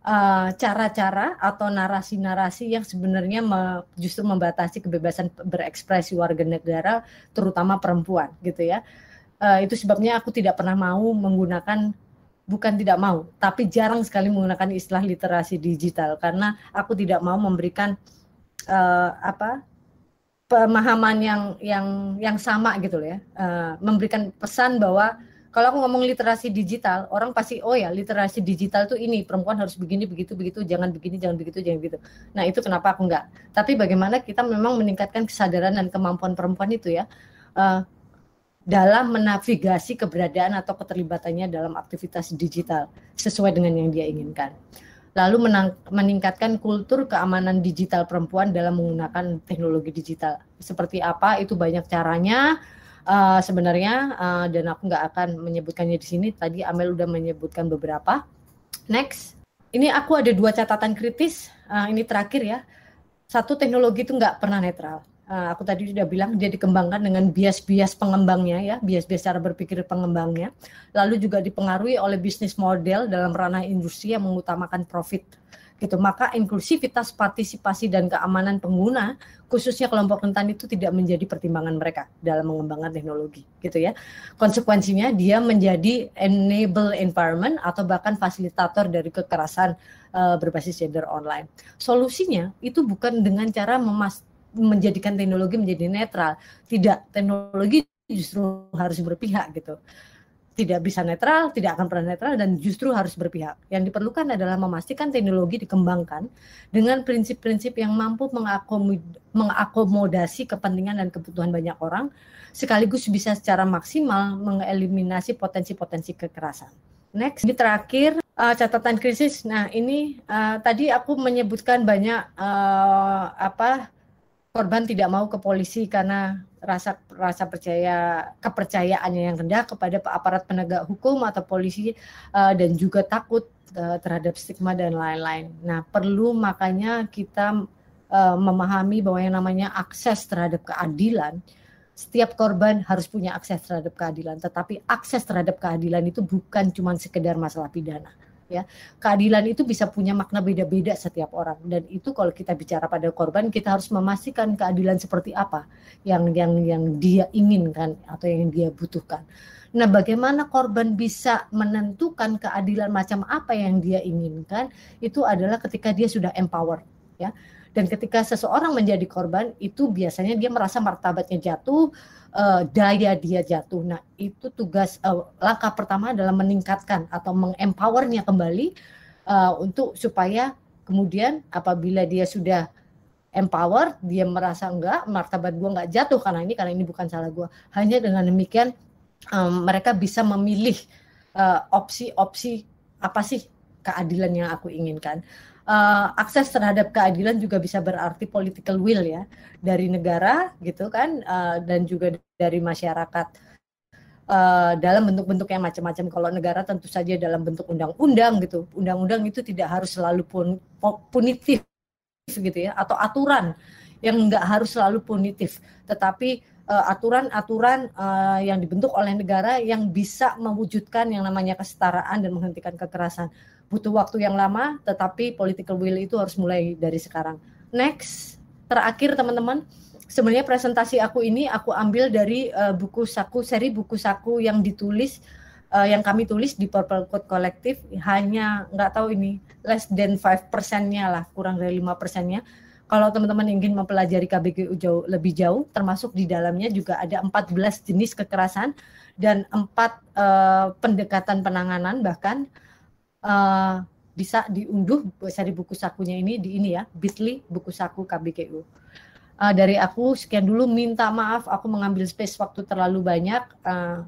eh, cara-cara uh, atau narasi-narasi yang sebenarnya me, justru membatasi kebebasan berekspresi warga negara, terutama perempuan, gitu ya. Uh, itu sebabnya aku tidak pernah mau menggunakan bukan tidak mau, tapi jarang sekali menggunakan istilah literasi digital karena aku tidak mau memberikan uh, apa pemahaman yang yang yang sama gitu loh ya, uh, memberikan pesan bahwa kalau aku ngomong literasi digital, orang pasti oh ya literasi digital tuh ini perempuan harus begini begitu begitu, jangan begini jangan begitu jangan begitu. Nah itu kenapa aku enggak. Tapi bagaimana kita memang meningkatkan kesadaran dan kemampuan perempuan itu ya. Uh, dalam menavigasi keberadaan atau keterlibatannya dalam aktivitas digital sesuai dengan yang dia inginkan. Lalu menang, meningkatkan kultur keamanan digital perempuan dalam menggunakan teknologi digital. Seperti apa itu banyak caranya uh, sebenarnya uh, dan aku nggak akan menyebutkannya di sini. Tadi Amel udah menyebutkan beberapa. Next, ini aku ada dua catatan kritis. Uh, ini terakhir ya. Satu teknologi itu nggak pernah netral uh, aku tadi sudah bilang dia dikembangkan dengan bias-bias pengembangnya ya, bias-bias cara berpikir pengembangnya. Lalu juga dipengaruhi oleh bisnis model dalam ranah industri yang mengutamakan profit gitu. Maka inklusivitas, partisipasi dan keamanan pengguna khususnya kelompok rentan itu tidak menjadi pertimbangan mereka dalam mengembangkan teknologi gitu ya. Konsekuensinya dia menjadi enable environment atau bahkan fasilitator dari kekerasan uh, berbasis gender online. Solusinya itu bukan dengan cara memas menjadikan teknologi menjadi netral. Tidak, teknologi justru harus berpihak gitu. Tidak bisa netral, tidak akan pernah netral dan justru harus berpihak. Yang diperlukan adalah memastikan teknologi dikembangkan dengan prinsip-prinsip yang mampu mengakomodasi kepentingan dan kebutuhan banyak orang sekaligus bisa secara maksimal mengeliminasi potensi-potensi kekerasan. Next, ini terakhir uh, catatan krisis. Nah, ini uh, tadi aku menyebutkan banyak uh, apa korban tidak mau ke polisi karena rasa rasa percaya kepercayaannya yang rendah kepada aparat penegak hukum atau polisi uh, dan juga takut uh, terhadap stigma dan lain-lain. Nah, perlu makanya kita uh, memahami bahwa yang namanya akses terhadap keadilan setiap korban harus punya akses terhadap keadilan, tetapi akses terhadap keadilan itu bukan cuma sekedar masalah pidana ya. Keadilan itu bisa punya makna beda-beda setiap orang. Dan itu kalau kita bicara pada korban kita harus memastikan keadilan seperti apa yang yang yang dia inginkan atau yang dia butuhkan. Nah bagaimana korban bisa menentukan keadilan macam apa yang dia inginkan? Itu adalah ketika dia sudah empowered ya dan ketika seseorang menjadi korban itu biasanya dia merasa martabatnya jatuh uh, daya dia jatuh. Nah, itu tugas uh, langkah pertama adalah meningkatkan atau mengempowernya kembali uh, untuk supaya kemudian apabila dia sudah empower, dia merasa enggak martabat gua enggak jatuh karena ini karena ini bukan salah gua. Hanya dengan demikian um, mereka bisa memilih opsi-opsi uh, apa sih keadilan yang aku inginkan uh, akses terhadap keadilan juga bisa berarti political will ya dari negara gitu kan uh, dan juga dari masyarakat uh, dalam bentuk-bentuk yang macam-macam. Kalau negara tentu saja dalam bentuk undang-undang gitu. Undang-undang itu tidak harus selalu pun punitif gitu ya atau aturan yang enggak harus selalu punitif, tetapi aturan-aturan uh, uh, yang dibentuk oleh negara yang bisa mewujudkan yang namanya kesetaraan dan menghentikan kekerasan butuh waktu yang lama, tetapi political will itu harus mulai dari sekarang. Next, terakhir teman-teman, sebenarnya presentasi aku ini aku ambil dari uh, buku saku seri buku saku yang ditulis uh, yang kami tulis di Purple Code Collective. Hanya nggak tahu ini less than 5 persennya lah kurang dari lima persennya. Kalau teman-teman ingin mempelajari KBGU jauh lebih jauh termasuk di dalamnya juga ada 14 jenis kekerasan dan empat uh, pendekatan penanganan bahkan uh, bisa diunduh seri buku sakunya ini di ini ya Bitly buku saku KBKU. Uh, eh, dari aku sekian dulu minta maaf aku mengambil space waktu terlalu banyak. Uh,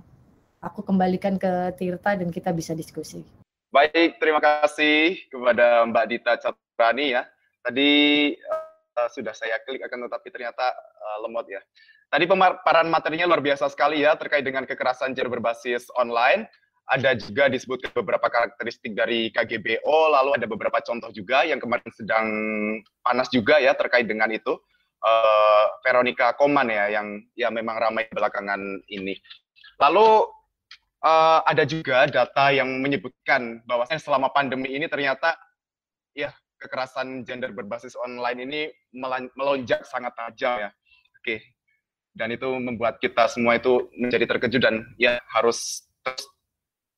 aku kembalikan ke Tirta dan kita bisa diskusi. Baik, terima kasih kepada Mbak Dita Catrani ya. Tadi uh, sudah saya klik akan tetapi ternyata uh, lemot ya. Tadi pemaparan materinya luar biasa sekali ya terkait dengan kekerasan gender berbasis online ada juga disebut beberapa karakteristik dari KGBO, lalu ada beberapa contoh juga yang kemarin sedang panas juga ya terkait dengan itu. Uh, Veronica Koman ya yang ya memang ramai belakangan ini. Lalu uh, ada juga data yang menyebutkan bahwasanya selama pandemi ini ternyata ya kekerasan gender berbasis online ini melonjak sangat tajam ya. Oke. Dan itu membuat kita semua itu menjadi terkejut dan ya harus terus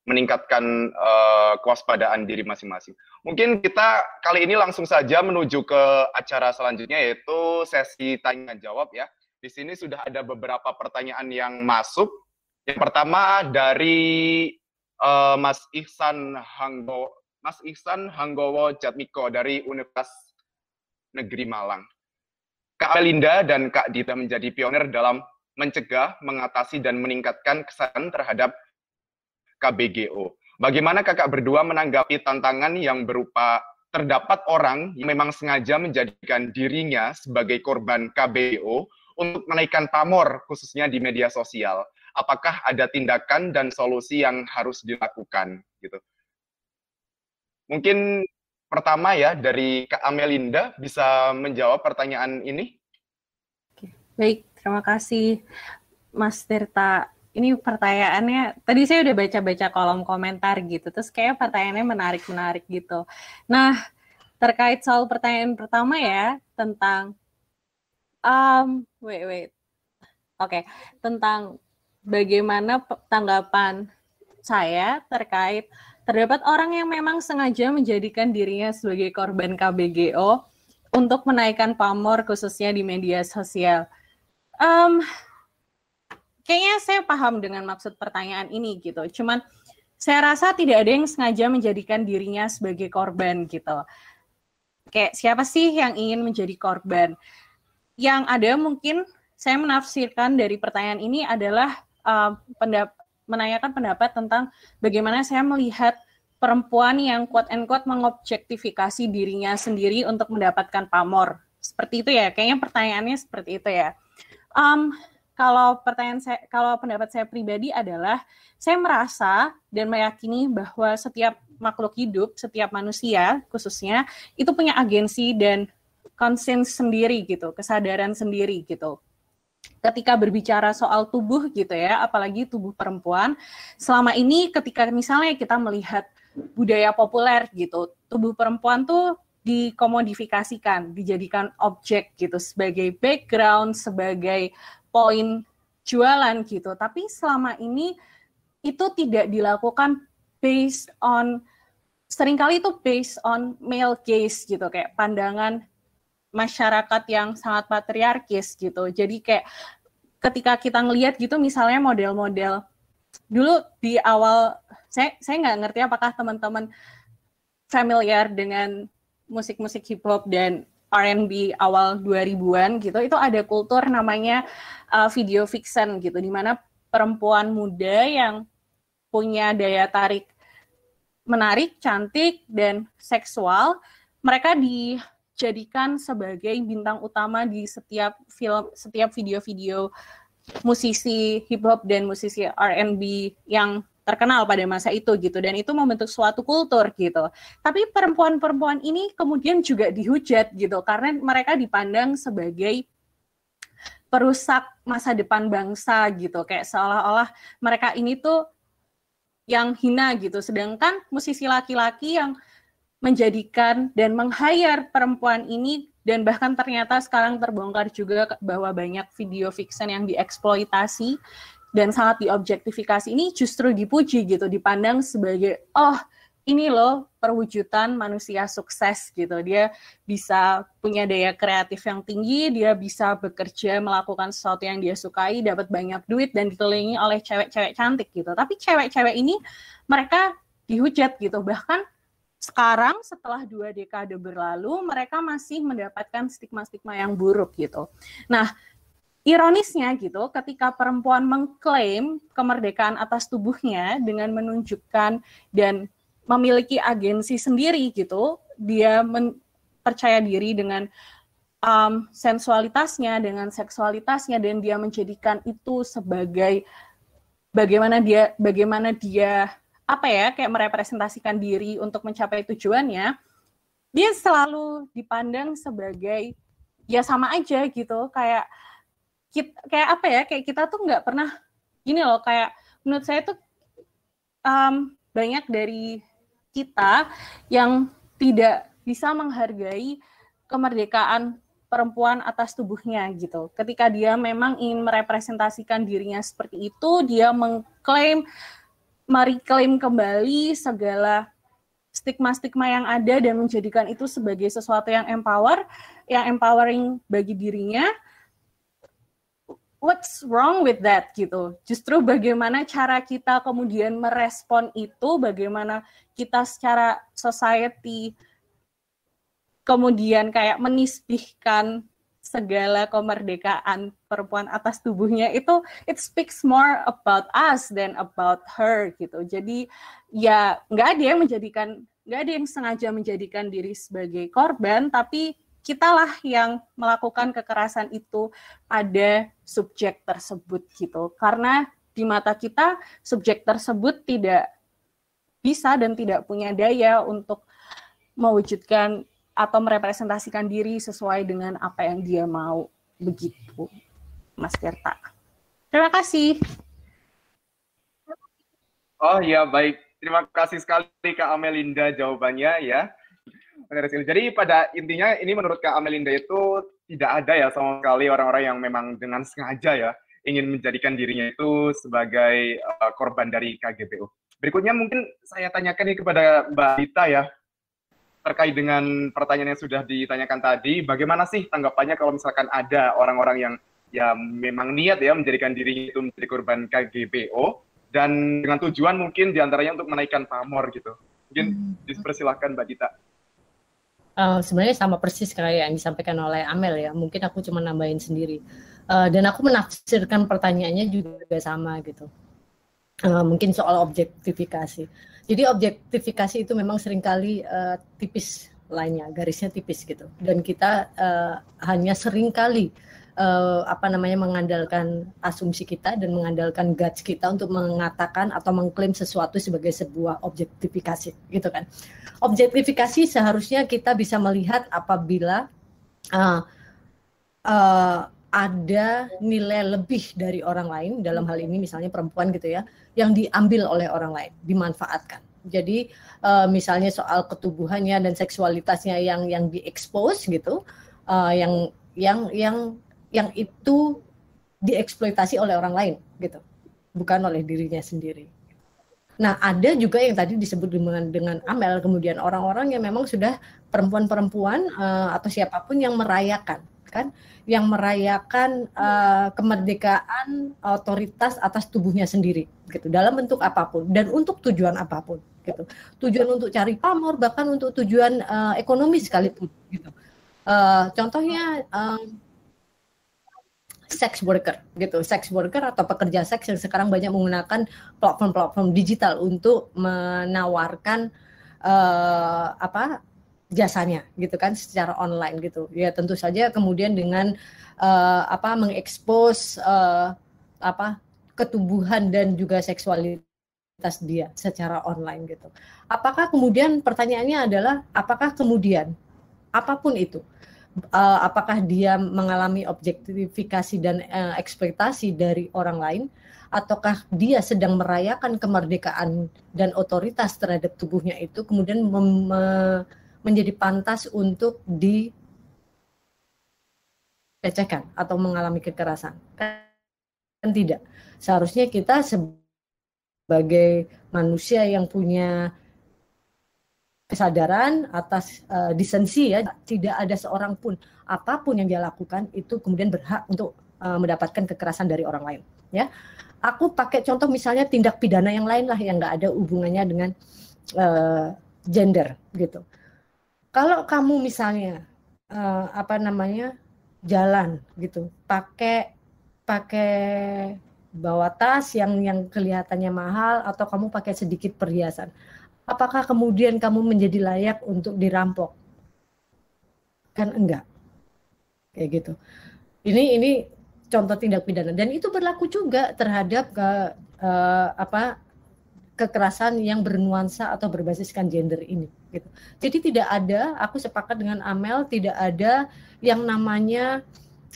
meningkatkan uh, kewaspadaan diri masing-masing. Mungkin kita kali ini langsung saja menuju ke acara selanjutnya yaitu sesi tanya jawab ya. Di sini sudah ada beberapa pertanyaan yang masuk. Yang pertama dari uh, Mas Ihsan Hanggo Mas Ihsan Hanggowo Jatmiko dari Universitas Negeri Malang. Kak Melinda dan Kak Dita menjadi pionir dalam mencegah, mengatasi, dan meningkatkan kesadaran terhadap KBGO. Bagaimana kakak berdua menanggapi tantangan yang berupa terdapat orang yang memang sengaja menjadikan dirinya sebagai korban KBGO untuk menaikkan pamor khususnya di media sosial. Apakah ada tindakan dan solusi yang harus dilakukan gitu? Mungkin pertama ya dari Kak Amelinda bisa menjawab pertanyaan ini. Baik, terima kasih Mas Tirta ini pertanyaannya tadi saya udah baca-baca kolom komentar gitu terus kayak pertanyaannya menarik-menarik gitu nah terkait soal pertanyaan pertama ya tentang um wait wait oke okay. tentang bagaimana tanggapan saya terkait terdapat orang yang memang sengaja menjadikan dirinya sebagai korban KBGO untuk menaikkan pamor khususnya di media sosial um, kayaknya saya paham dengan maksud pertanyaan ini gitu. Cuman saya rasa tidak ada yang sengaja menjadikan dirinya sebagai korban gitu. Kayak siapa sih yang ingin menjadi korban? Yang ada mungkin saya menafsirkan dari pertanyaan ini adalah uh, pendap menanyakan pendapat tentang bagaimana saya melihat perempuan yang quote and quote mengobjektifikasi dirinya sendiri untuk mendapatkan pamor. Seperti itu ya, kayaknya pertanyaannya seperti itu ya. Um, kalau pertanyaan saya, kalau pendapat saya pribadi adalah saya merasa dan meyakini bahwa setiap makhluk hidup, setiap manusia khususnya itu punya agensi dan konsens sendiri gitu, kesadaran sendiri gitu. Ketika berbicara soal tubuh gitu ya, apalagi tubuh perempuan, selama ini ketika misalnya kita melihat budaya populer gitu. Tubuh perempuan tuh dikomodifikasikan, dijadikan objek gitu sebagai background, sebagai poin jualan gitu. Tapi selama ini itu tidak dilakukan based on sering kali itu based on male gaze gitu kayak pandangan masyarakat yang sangat patriarkis gitu. Jadi kayak ketika kita ngelihat gitu misalnya model-model dulu di awal saya saya nggak ngerti apakah teman-teman familiar dengan musik-musik hip hop dan R&B awal 2000-an gitu itu ada kultur namanya uh, video fiction gitu di mana perempuan muda yang punya daya tarik menarik, cantik dan seksual mereka dijadikan sebagai bintang utama di setiap film setiap video-video musisi hip hop dan musisi R&B yang terkenal pada masa itu gitu dan itu membentuk suatu kultur gitu. Tapi perempuan-perempuan ini kemudian juga dihujat gitu karena mereka dipandang sebagai perusak masa depan bangsa gitu kayak seolah-olah mereka ini tuh yang hina gitu sedangkan musisi laki-laki yang menjadikan dan meng-hire perempuan ini dan bahkan ternyata sekarang terbongkar juga bahwa banyak video fiction yang dieksploitasi dan sangat diobjektifikasi. Ini justru dipuji gitu dipandang sebagai oh ini loh perwujudan manusia sukses gitu. Dia bisa punya daya kreatif yang tinggi dia bisa bekerja melakukan sesuatu yang dia sukai dapat banyak duit dan dikelilingi oleh cewek-cewek cantik gitu. Tapi cewek-cewek ini mereka dihujat gitu. Bahkan sekarang setelah dua dekade berlalu mereka masih mendapatkan stigma-stigma yang buruk gitu. Nah, ironisnya gitu, ketika perempuan mengklaim kemerdekaan atas tubuhnya dengan menunjukkan dan memiliki agensi sendiri gitu, dia percaya diri dengan um, sensualitasnya, dengan seksualitasnya, dan dia menjadikan itu sebagai bagaimana dia bagaimana dia apa ya kayak merepresentasikan diri untuk mencapai tujuannya dia selalu dipandang sebagai ya sama aja gitu kayak kita, kayak apa ya kayak kita tuh nggak pernah gini loh kayak menurut saya tuh um, banyak dari kita yang tidak bisa menghargai kemerdekaan perempuan atas tubuhnya gitu. Ketika dia memang ingin merepresentasikan dirinya seperti itu, dia mengklaim mereklaim kembali segala stigma-stigma yang ada dan menjadikan itu sebagai sesuatu yang empower, yang empowering bagi dirinya. What's wrong with that gitu? Justru bagaimana cara kita kemudian merespon itu, bagaimana kita secara society kemudian kayak menisbihkan segala kemerdekaan perempuan atas tubuhnya itu it speaks more about us than about her gitu. Jadi ya nggak ada yang menjadikan nggak ada yang sengaja menjadikan diri sebagai korban, tapi kitalah yang melakukan kekerasan itu pada subjek tersebut gitu. Karena di mata kita subjek tersebut tidak bisa dan tidak punya daya untuk mewujudkan atau merepresentasikan diri sesuai dengan apa yang dia mau begitu Mas Tirta. Terima kasih. Oh ya baik, terima kasih sekali Kak Amelinda jawabannya ya. Jadi pada intinya ini menurut Kak Amelinda itu tidak ada ya sama sekali orang-orang yang memang dengan sengaja ya ingin menjadikan dirinya itu sebagai uh, korban dari KGBU. Berikutnya mungkin saya tanyakan nih kepada Mbak Dita ya, terkait dengan pertanyaan yang sudah ditanyakan tadi, bagaimana sih tanggapannya kalau misalkan ada orang-orang yang ya memang niat ya menjadikan diri itu menjadi korban KGBO dan dengan tujuan mungkin di antaranya untuk menaikkan pamor gitu. Mungkin hmm. dipersilahkan Mbak Dita. Uh, sebenarnya sama persis kayak yang disampaikan oleh Amel ya. Mungkin aku cuma nambahin sendiri. Uh, dan aku menafsirkan pertanyaannya juga sama gitu. Uh, mungkin soal objektifikasi. Jadi objektifikasi itu memang sering kali uh, tipis lainnya, garisnya tipis gitu. Dan kita uh, hanya sering kali uh, apa namanya mengandalkan asumsi kita dan mengandalkan guts kita untuk mengatakan atau mengklaim sesuatu sebagai sebuah objektifikasi gitu kan. Objektifikasi seharusnya kita bisa melihat apabila uh, uh, ada nilai lebih dari orang lain dalam hal ini misalnya perempuan gitu ya yang diambil oleh orang lain, dimanfaatkan. Jadi uh, misalnya soal ketubuhannya dan seksualitasnya yang yang diekspos gitu, uh, yang yang yang yang itu dieksploitasi oleh orang lain gitu, bukan oleh dirinya sendiri. Nah, ada juga yang tadi disebut dengan dengan Amel, kemudian orang-orang yang memang sudah perempuan-perempuan uh, atau siapa pun yang merayakan, kan, yang merayakan uh, kemerdekaan otoritas atas tubuhnya sendiri, gitu, dalam bentuk apa pun dan untuk tujuan apa pun, gitu. Tujuan untuk cari pamor, bahkan untuk tujuan uh, ekonomi sekalipun, gitu. Uh, contohnya. Uh, sex worker gitu, sex worker atau pekerja seks yang sekarang banyak menggunakan platform-platform digital untuk menawarkan uh, apa jasanya gitu kan secara online gitu. Ya tentu saja kemudian dengan uh, apa mengekspos uh, apa ketubuhan dan juga seksualitas dia secara online gitu. Apakah kemudian pertanyaannya adalah apakah kemudian apa pun itu uh, apakah dia mengalami objektifikasi dan uh, ekspektasi dari orang lain ataukah dia sedang merayakan kemerdekaan dan otoritas terhadap tubuhnya itu kemudian menjadi pantas untuk dilecehkan atau mengalami kekerasan? Kan tidak. Seharusnya kita sebagai manusia yang punya kesadaran atas uh, disensi ya tidak ada seorang pun apa pun yang dia lakukan itu kemudian berhak untuk uh, mendapatkan kekerasan dari orang lain ya. Aku pakai contoh misalnya tindak pidana yang lain lah yang nggak ada hubungannya dengan uh, gender gitu. Kalau kamu misalnya uh, apa namanya jalan gitu pakai pakai bawa tas yang yang kelihatannya mahal atau kamu pakai sedikit perhiasan apakah kemudian kamu menjadi layak untuk dirampok? Kan enggak. Kayak gitu. Ini ini contoh tindak pidana dan itu berlaku juga terhadap ke uh, apa kekerasan yang bernuansa atau berbasiskan gender ini gitu. Jadi tidak ada, aku sepakat dengan Amel, tidak ada yang namanya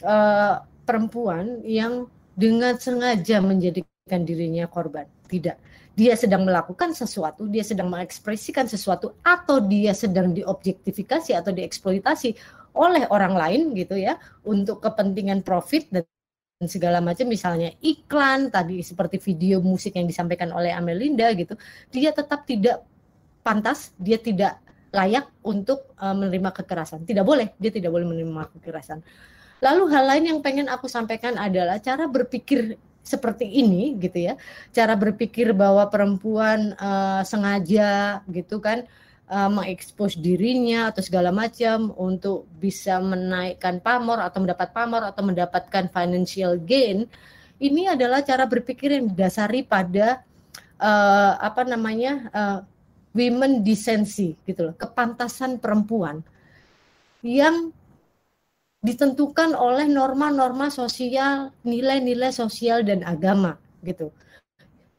uh, perempuan yang dengan sengaja menjadikan dirinya korban. Tidak dia sedang melakukan sesuatu, dia sedang mengekspresikan sesuatu, atau dia sedang diobjektifikasi atau dieksploitasi oleh orang lain gitu ya untuk kepentingan profit dan segala macam. Misalnya iklan tadi seperti video musik yang disampaikan oleh Amelinda gitu dia tetap tidak pantas dia tidak layak untuk uh, menerima kekerasan. Tidak boleh dia tidak boleh menerima kekerasan. Lalu hal lain yang pengen aku sampaikan adalah cara berpikir seperti ini gitu ya. Cara berpikir bahwa perempuan uh, sengaja gitu kan uh, mengekspos dirinya atau segala macam untuk bisa menaikkan pamor atau mendapat pamor atau mendapatkan financial gain ini adalah cara berpikir yang didasari pada uh, apa namanya uh, women decency gitu loh. Kepantasan perempuan yang ditentukan oleh norma-norma sosial, nilai-nilai sosial dan agama gitu.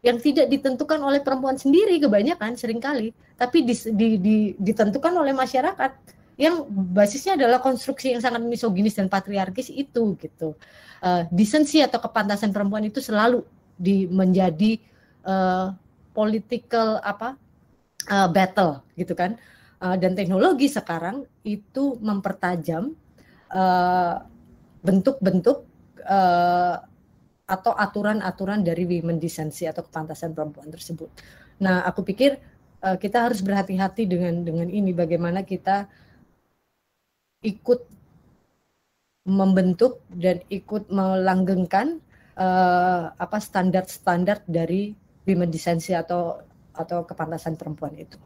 Yang tidak ditentukan oleh perempuan sendiri kebanyakan sering kali, tapi di, di, di, ditentukan oleh masyarakat yang basisnya adalah konstruksi yang sangat misoginis dan patriarkis itu gitu. Uh, desensi atau kepantasan perempuan itu selalu di menjadi uh, political apa uh, battle gitu kan. Uh, dan teknologi sekarang itu mempertajam bentuk-bentuk uh, atau aturan-aturan dari women decency atau kepantasan perempuan tersebut. Nah, aku pikir uh, kita harus berhati-hati dengan dengan ini bagaimana kita ikut membentuk dan ikut melanggengkan uh, apa standar-standar dari women decency atau atau kepantasan perempuan itu.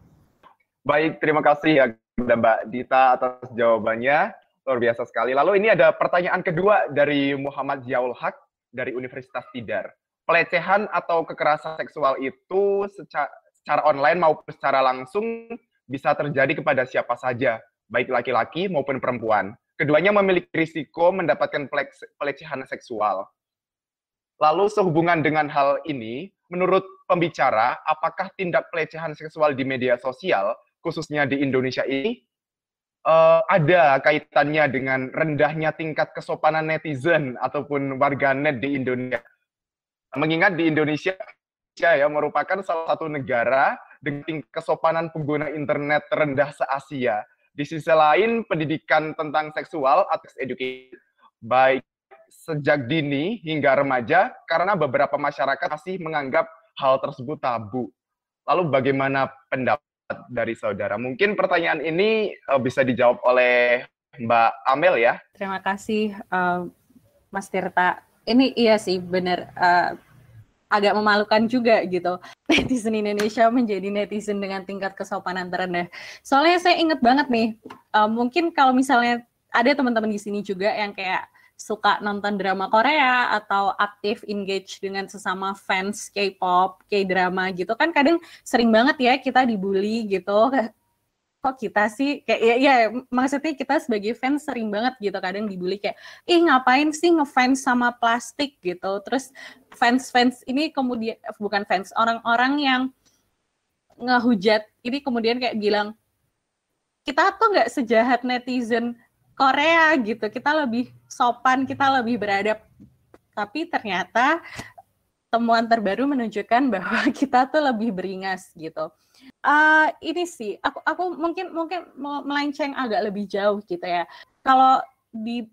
Baik, terima kasih ya Mbak Dita atas jawabannya. Luar biasa sekali. Lalu ini ada pertanyaan kedua dari Muhammad Ziaul Haq dari Universitas Tidar. Pelecehan atau kekerasan seksual itu secara, secara online maupun secara langsung bisa terjadi kepada siapa saja, baik laki-laki maupun perempuan. Keduanya memiliki risiko mendapatkan pelecehan seksual. Lalu sehubungan dengan hal ini, menurut pembicara, apakah tindak pelecehan seksual di media sosial, khususnya di Indonesia ini, uh, ada kaitannya dengan rendahnya tingkat kesopanan netizen ataupun warganet di Indonesia. Mengingat di Indonesia ya merupakan salah satu negara dengan kesopanan pengguna internet terendah se-Asia. Di sisi lain, pendidikan tentang seksual atau education baik sejak dini hingga remaja karena beberapa masyarakat masih menganggap hal tersebut tabu. Lalu bagaimana pendapat dari saudara? Mungkin pertanyaan ini uh, bisa dijawab oleh Mbak Amel ya. Terima kasih uh, Mas Tirta. Ini iya sih benar uh, agak memalukan juga gitu. Netizen Indonesia menjadi netizen dengan tingkat kesopanan terendah. Soalnya saya inget banget nih, uh, mungkin kalau misalnya ada teman-teman di sini juga yang kayak suka nonton drama Korea atau aktif engage dengan sesama fans K-pop, K-drama gitu kan kadang sering banget ya kita dibully gitu. Kok kita sih? Kayak ya, ya maksudnya kita sebagai fans sering banget gitu kadang dibully kayak ih ngapain sih ngefans sama plastik? gitu. Terus fans-fans ini kemudian bukan fans orang-orang yang ngehujat ini kemudian kayak bilang kita tuh nggak sejahat netizen Korea gitu. Kita lebih sopan, kita lebih beradab. Tapi ternyata temuan terbaru menunjukkan bahwa kita tuh lebih beringas gitu. Uh, ini sih, aku aku mungkin mungkin melenceng agak lebih jauh gitu ya. Kalau di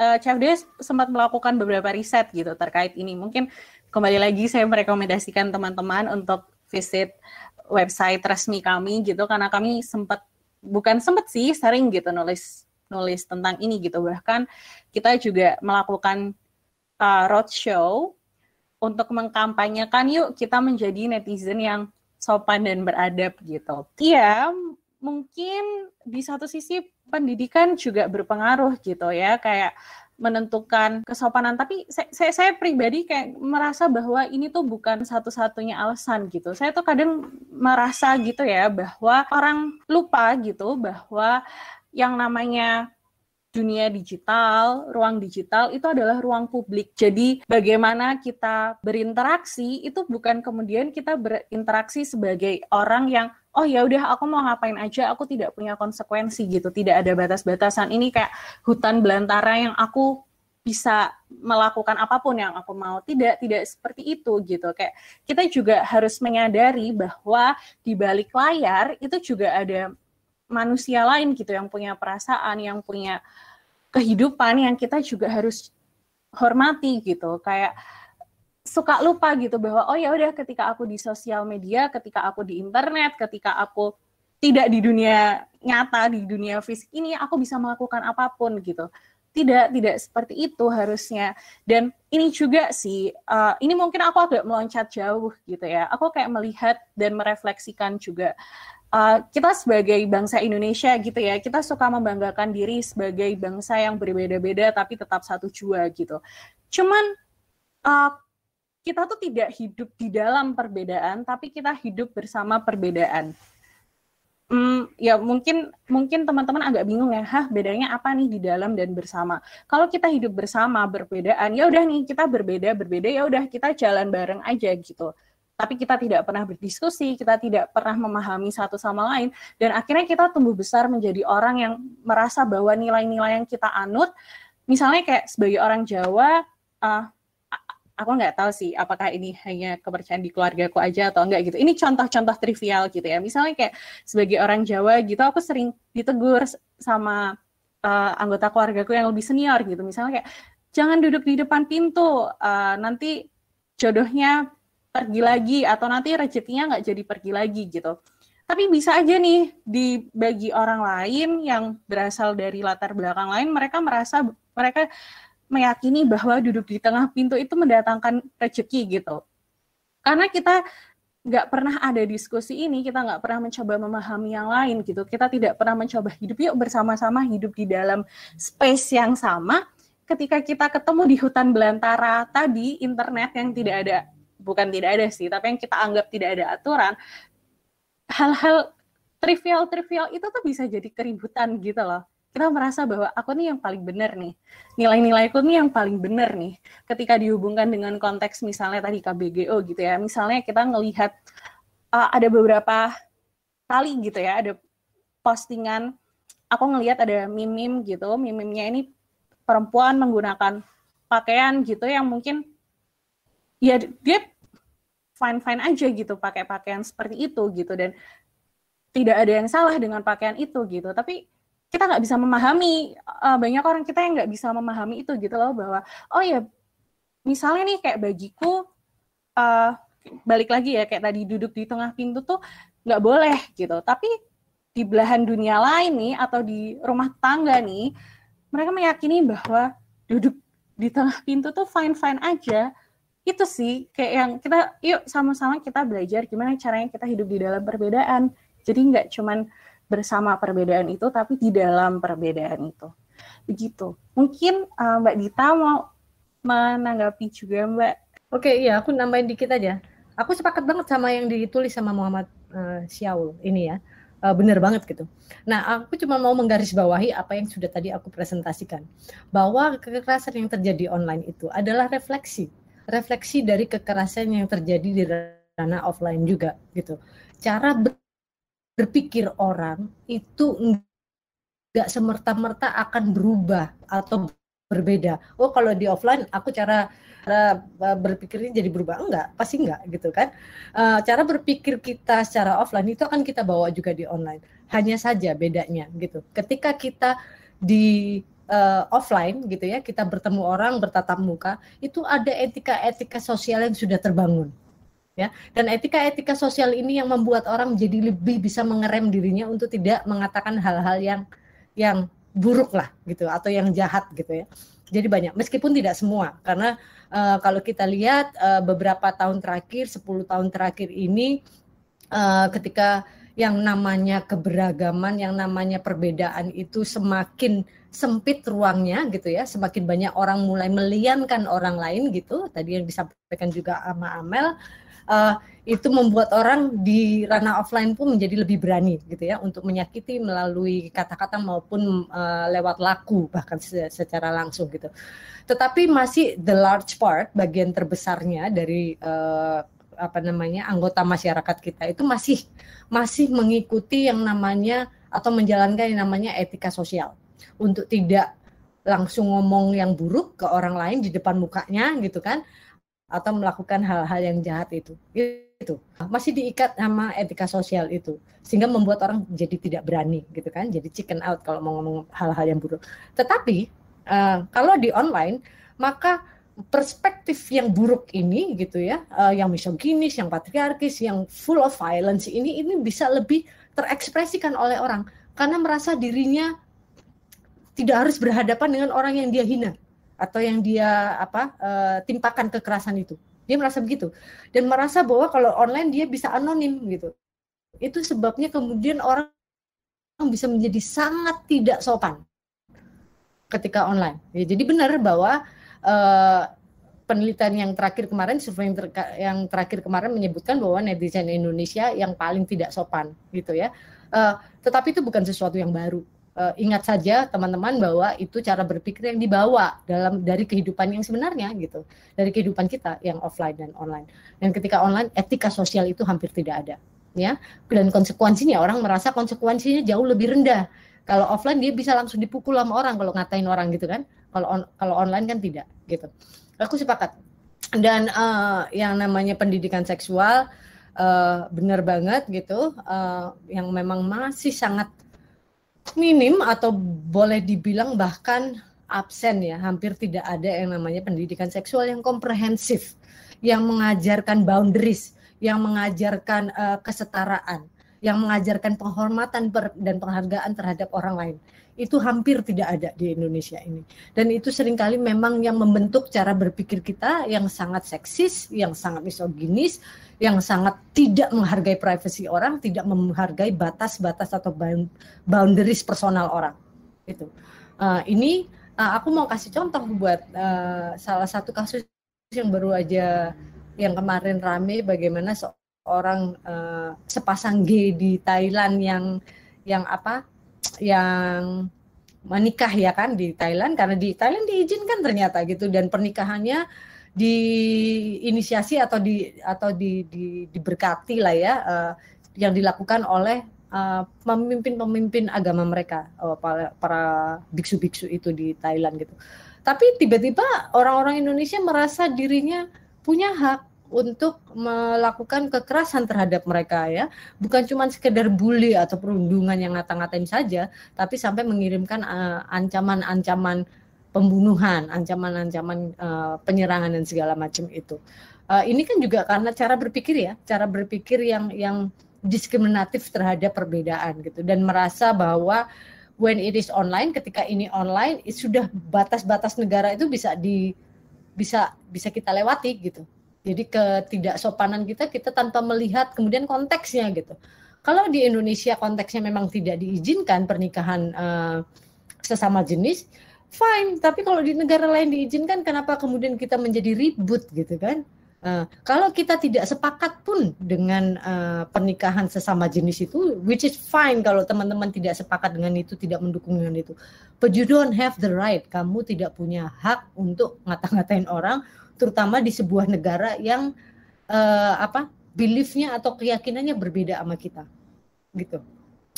uh, CFD sempat melakukan beberapa riset gitu terkait ini. Mungkin kembali lagi saya merekomendasikan teman-teman untuk visit website resmi kami gitu karena kami sempat bukan sempat sih sering gitu nulis nulis tentang ini gitu. Bahkan kita juga melakukan uh, roadshow untuk mengkampanyekan yuk kita menjadi netizen yang sopan dan beradab gitu. Iya, mungkin di satu sisi pendidikan juga berpengaruh gitu ya, kayak menentukan kesopanan. Tapi saya, saya, saya pribadi kayak merasa bahwa ini tuh bukan satu-satunya alasan gitu. Saya tuh kadang merasa gitu ya bahwa orang lupa gitu bahwa yang namanya dunia digital, ruang digital itu adalah ruang publik. Jadi bagaimana kita berinteraksi itu bukan kemudian kita berinteraksi sebagai orang yang oh ya udah aku mau ngapain aja, aku tidak punya konsekuensi gitu, tidak ada batas-batasan. Ini kayak hutan belantara yang aku bisa melakukan apa pun yang aku mau. Tidak, tidak seperti itu gitu. Kayak kita juga harus menyadari bahwa di balik layar itu juga ada manusia lain gitu yang punya perasaan, yang punya kehidupan yang kita juga harus hormati gitu. Kayak suka lupa gitu bahwa oh ya udah ketika aku di sosial media, ketika aku di internet, ketika aku tidak di dunia nyata, di dunia fisik ini aku bisa melakukan apa pun gitu. Tidak, tidak seperti itu harusnya. Dan ini juga sih, uh, ini mungkin aku agak meloncat jauh gitu ya. Aku kayak melihat dan merefleksikan juga uh, kita sebagai bangsa Indonesia gitu ya, kita suka membanggakan diri sebagai bangsa yang berbeda-beda tapi tetap satu jua gitu. Cuman uh, kita tuh tidak hidup di dalam perbedaan, tapi kita hidup bersama perbedaan. Hmm, ya mungkin mungkin teman-teman agak bingung ya, hah bedanya apa nih di dalam dan bersama? Kalau kita hidup bersama berbedaan, ya udah nih kita berbeda berbeda ya udah kita jalan bareng aja gitu tapi kita tidak pernah berdiskusi, kita tidak pernah memahami satu sama lain, dan akhirnya kita tumbuh besar menjadi orang yang merasa bahwa nilai-nilai yang kita anut, misalnya kayak sebagai orang Jawa, uh, aku nggak tahu sih apakah ini hanya kepercayaan di keluargaku aja atau enggak gitu. Ini contoh-contoh trivial gitu ya. Misalnya kayak sebagai orang Jawa gitu, aku sering ditegur sama uh, anggota keluargaku yang lebih senior gitu. Misalnya kayak jangan duduk di depan pintu, uh, nanti jodohnya pergi lagi atau nanti rezekinya nggak jadi pergi lagi gitu. Tapi bisa aja nih dibagi orang lain yang berasal dari latar belakang lain, mereka merasa mereka meyakini bahwa duduk di tengah pintu itu mendatangkan rezeki gitu. Karena kita nggak pernah ada diskusi ini, kita nggak pernah mencoba memahami yang lain gitu. Kita tidak pernah mencoba hidup yuk bersama-sama hidup di dalam space yang sama. Ketika kita ketemu di hutan belantara tadi, internet yang tidak ada bukan tidak ada sih, tapi yang kita anggap tidak ada aturan, hal-hal trivial-trivial itu tuh bisa jadi keributan gitu loh. Kita merasa bahwa aku nih yang paling benar nih, nilai-nilaiku nih yang paling benar nih. Ketika dihubungkan dengan konteks misalnya tadi KBGO gitu ya, misalnya kita ngelihat uh, ada beberapa kali gitu ya, ada postingan, aku ngelihat ada mimim gitu, mimimnya ini perempuan menggunakan pakaian gitu yang mungkin ya dia fine fine aja gitu pakai pakaian seperti itu gitu dan tidak ada yang salah dengan pakaian itu gitu. Tapi kita nggak bisa memahami uh, banyak orang kita yang nggak bisa memahami itu gitu loh bahwa oh ya misalnya nih kayak bagiku uh, balik lagi ya kayak tadi duduk di tengah pintu tuh nggak boleh gitu. Tapi di belahan dunia lain nih atau di rumah tangga nih mereka meyakini bahwa duduk di tengah pintu tuh fine fine aja itu sih kayak yang kita yuk sama-sama kita belajar gimana caranya kita hidup di dalam perbedaan. Jadi nggak cuman bersama perbedaan itu tapi di dalam perbedaan itu. Begitu. Mungkin uh, Mbak Dita mau menanggapi juga Mbak. Oke iya aku nambahin dikit aja. Aku sepakat banget sama yang ditulis sama Muhammad uh, Syaul ini ya. Uh, benar banget gitu. Nah, aku cuma mau menggarisbawahi apa yang sudah tadi aku presentasikan, bahwa kekerasan yang terjadi online itu adalah refleksi refleksi dari kekerasan yang terjadi di ranah offline juga gitu. Cara berpikir orang itu nggak semerta-merta akan berubah atau berbeda. Oh kalau di offline aku cara cara berpikirnya jadi berubah enggak pasti enggak gitu kan uh, cara berpikir kita secara offline itu akan kita bawa juga di online hanya saja bedanya gitu ketika kita di uh, offline gitu ya kita bertemu orang bertatap muka itu ada etika-etika sosial yang sudah terbangun ya. Dan etika-etika sosial ini yang membuat orang jadi lebih bisa mengerem dirinya untuk tidak mengatakan hal-hal yang yang buruk lah gitu atau yang jahat gitu ya. Jadi banyak meskipun tidak semua karena uh, kalau kita lihat uh, beberapa tahun terakhir 10 tahun terakhir ini uh, ketika yang namanya keberagaman, yang namanya perbedaan itu semakin sempit ruangnya gitu ya, semakin banyak orang mulai meliankan orang lain gitu. Tadi yang disampaikan juga sama Amel, uh, itu membuat orang di ranah offline pun menjadi lebih berani gitu ya untuk menyakiti melalui kata-kata maupun uh, lewat laku bahkan secara langsung gitu. Tetapi masih the large part bagian terbesarnya dari uh, apa namanya anggota masyarakat kita itu masih masih mengikuti yang namanya atau menjalankan yang namanya etika sosial untuk tidak langsung ngomong yang buruk ke orang lain di depan mukanya gitu kan atau melakukan hal-hal yang jahat itu itu masih diikat sama etika sosial itu sehingga membuat orang jadi tidak berani gitu kan jadi chicken out kalau mau ngomong hal-hal yang buruk. Tetapi uh, kalau di online maka perspektif yang buruk ini gitu ya, uh, yang misoginis, yang patriarkis, yang full of violence ini ini bisa lebih terekspresikan oleh orang karena merasa dirinya tidak harus berhadapan dengan orang yang dia hina atau yang dia apa uh, timpakan kekerasan itu. Dia merasa begitu dan merasa bahwa kalau online dia bisa anonim gitu. Itu sebabnya kemudian orang bisa menjadi sangat tidak sopan ketika online. Ya, jadi benar bahwa uh, penelitian yang terakhir kemarin, survei yang, ter yang terakhir kemarin menyebutkan bahwa netizen Indonesia yang paling tidak sopan, gitu ya. Uh, tetapi itu bukan sesuatu yang baru. Uh, ingat saja teman-teman bahwa itu cara berpikir yang dibawa dalam dari kehidupan yang sebenarnya gitu, dari kehidupan kita yang offline dan online. Dan ketika online, etika sosial itu hampir tidak ada, ya. Dan konsekuensinya orang merasa konsekuensinya jauh lebih rendah. Kalau offline dia bisa langsung dipukul sama orang kalau ngatain orang gitu kan kalau on, kalau online kan tidak gitu. Aku sepakat. Dan uh, yang namanya pendidikan seksual uh, benar banget gitu, uh, yang memang masih sangat minim atau boleh dibilang bahkan absen ya, hampir tidak ada yang namanya pendidikan seksual yang komprehensif, yang mengajarkan boundaries, yang mengajarkan uh, kesetaraan, yang mengajarkan penghormatan dan penghargaan terhadap orang lain itu hampir tidak ada di Indonesia ini. Dan itu sering kali memang yang membentuk cara berpikir kita yang sangat seksis, yang sangat misoginis, yang sangat tidak menghargai privasi orang, tidak menghargai batas-batas atau boundaries personal orang. Itu. Uh, ini uh, aku mau kasih contoh buat uh, salah satu kasus yang baru aja yang kemarin rame bagaimana seorang uh, sepasang gay di Thailand yang yang apa yang menikah ya kan di Thailand karena di Thailand diizinkan ternyata gitu dan pernikahannya diinisiasi atau di atau di, di diberkati lah ya uh, yang dilakukan oleh uh, pemimpin-pemimpin agama mereka uh, para, para biksu-biksu itu di Thailand gitu. Tapi tiba-tiba orang-orang Indonesia merasa dirinya punya hak untuk melakukan kekerasan terhadap mereka ya. Bukan cuma sekedar bully atau perundungan yang ngata-ngatain saja tapi sampai mengirimkan eh, ancaman-ancaman uh, pembunuhan ancaman-ancaman uh, penyerangan dan segala macam itu. Uh, ini kan juga karena cara berpikir ya. Cara berpikir yang yang diskriminatif terhadap perbedaan gitu. Dan merasa bahwa when it is online ketika ini online sudah batas-batas negara itu bisa di bisa bisa kita lewati gitu jadi ketidaksopanan kita kita tanpa melihat kemudian konteksnya gitu. Kalau di Indonesia konteksnya memang tidak diizinkan pernikahan uh, sesama jenis, fine. Tapi kalau di negara lain diizinkan, kenapa kemudian kita menjadi ribut gitu kan? Uh, kalau kita tidak sepakat pun dengan uh, pernikahan sesama jenis itu, which is fine kalau teman-teman tidak sepakat dengan itu, tidak mendukung dengan itu. But you don't have the right, kamu tidak punya hak untuk ngata-ngatain orang, terutama di sebuah negara yang uh, apa beliefnya atau keyakinannya berbeda sama kita. Gitu.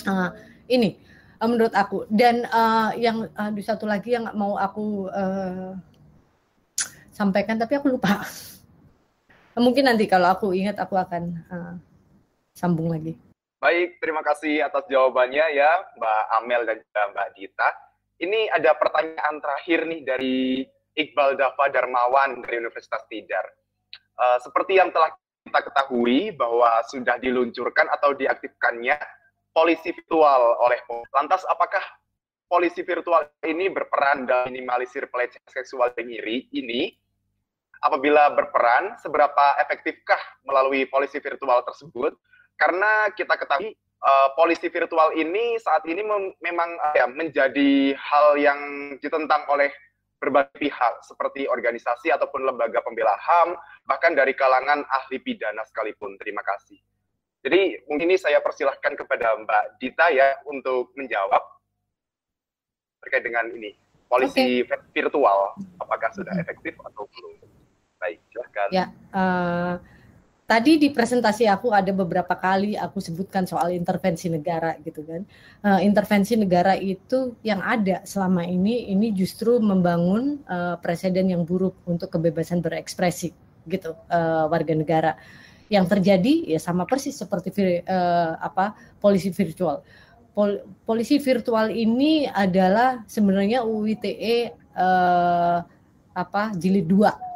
Uh, ini uh, menurut aku. Dan uh, yang uh, satu lagi yang mau aku uh, sampaikan tapi aku lupa mungkin nanti kalau aku ingat aku akan uh, sambung lagi baik terima kasih atas jawabannya ya Mbak Amel dan juga Mbak Dita ini ada pertanyaan terakhir nih dari Iqbal Dava Darmawan dari Universitas Tidar. Uh, seperti yang telah kita ketahui bahwa sudah diluncurkan atau diaktifkannya polisi virtual oleh Lantas apakah polisi virtual ini berperan dalam minimalisir pelecehan seksual iri ini? Apabila berperan, seberapa efektifkah melalui polisi virtual tersebut? Karena kita ketahui uh, polisi virtual ini saat ini mem memang uh, ya, menjadi hal yang ditentang oleh berbagai pihak seperti organisasi ataupun lembaga pembela HAM, bahkan dari kalangan ahli pidana sekalipun. Terima kasih. Jadi mungkin ini saya persilahkan kepada Mbak Dita ya untuk menjawab terkait dengan ini polisi okay. virtual apakah sudah efektif atau belum. Baik, silahkan. Ya, uh, tadi di presentasi aku ada beberapa kali aku sebutkan soal intervensi negara gitu kan. Uh, intervensi negara itu yang ada selama ini ini justru membangun uh, presiden yang buruk untuk kebebasan berekspresi gitu uh, warga negara. Yang terjadi ya sama persis seperti uh, apa polisi virtual. Pol polisi virtual ini adalah sebenarnya UU ITE uh, apa jilid dua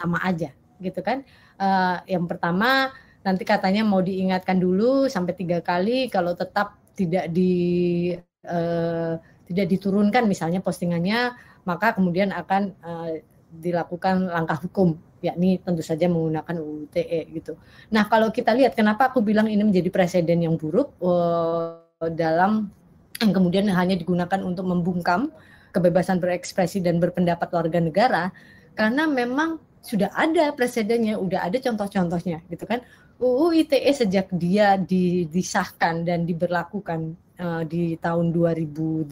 sama aja gitu kan uh, yang pertama nanti katanya mau diingatkan dulu sampai tiga kali kalau tetap tidak di uh, tidak diturunkan misalnya postingannya maka kemudian akan uh, dilakukan langkah hukum yakni tentu saja menggunakan UU ITE gitu. Nah kalau kita lihat kenapa aku bilang ini menjadi presiden yang buruk uh, dalam yang kemudian hanya digunakan untuk membungkam kebebasan berekspresi dan berpendapat warga negara karena memang sudah ada presidennya, udah ada contoh-contohnya gitu kan. UU ITE sejak dia disahkan dan diberlakukan uh, di tahun 2008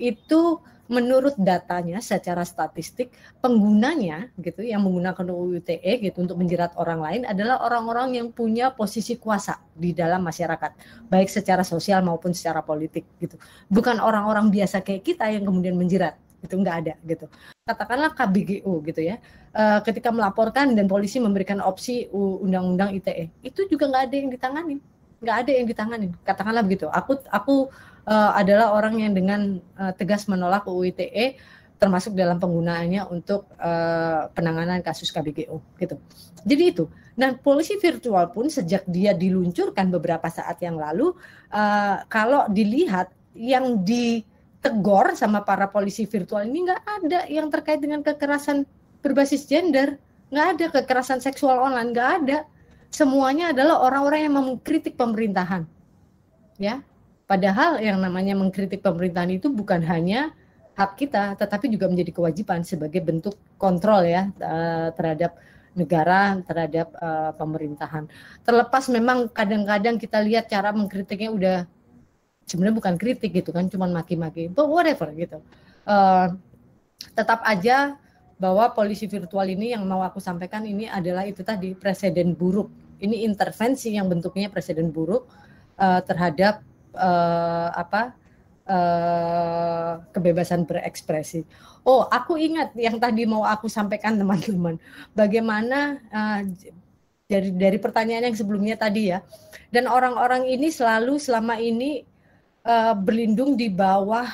itu menurut datanya secara statistik penggunanya gitu yang menggunakan UU ITE gitu untuk menjerat orang lain adalah orang-orang yang punya posisi kuasa di dalam masyarakat baik secara sosial maupun secara politik gitu bukan orang-orang biasa kayak kita yang kemudian menjerat itu nggak ada gitu. Katakanlah KBGU gitu ya. Uh, ketika melaporkan dan polisi memberikan opsi undang-undang ITE itu juga nggak ada yang ditangani nggak ada yang ditangani katakanlah begitu aku aku uh, adalah orang yang dengan uh, tegas menolak UU ITE termasuk dalam penggunaannya untuk uh, penanganan kasus KBGU gitu. Jadi itu. Nah, polisi virtual pun sejak dia diluncurkan beberapa saat yang lalu, uh, kalau dilihat yang di tegor sama para polisi virtual ini nggak ada yang terkait dengan kekerasan berbasis gender, nggak ada kekerasan seksual online, nggak ada. Semuanya adalah orang-orang yang mengkritik pemerintahan, ya. Padahal yang namanya mengkritik pemerintahan itu bukan hanya hak kita, tetapi juga menjadi kewajiban sebagai bentuk kontrol ya eh, terhadap negara terhadap uh, pemerintahan. Terlepas memang kadang-kadang kita lihat cara mengkritiknya udah sebenarnya bukan kritik gitu kan cuman maki-maki but whatever gitu uh, tetap aja bahwa polisi virtual ini yang mau aku sampaikan ini adalah itu tadi presiden buruk ini intervensi yang bentuknya presiden buruk uh, terhadap uh, apa uh, kebebasan berekspresi. Oh, aku ingat yang tadi mau aku sampaikan teman-teman. Bagaimana uh, dari dari pertanyaan yang sebelumnya tadi ya. Dan orang-orang ini selalu selama ini uh, berlindung di bawah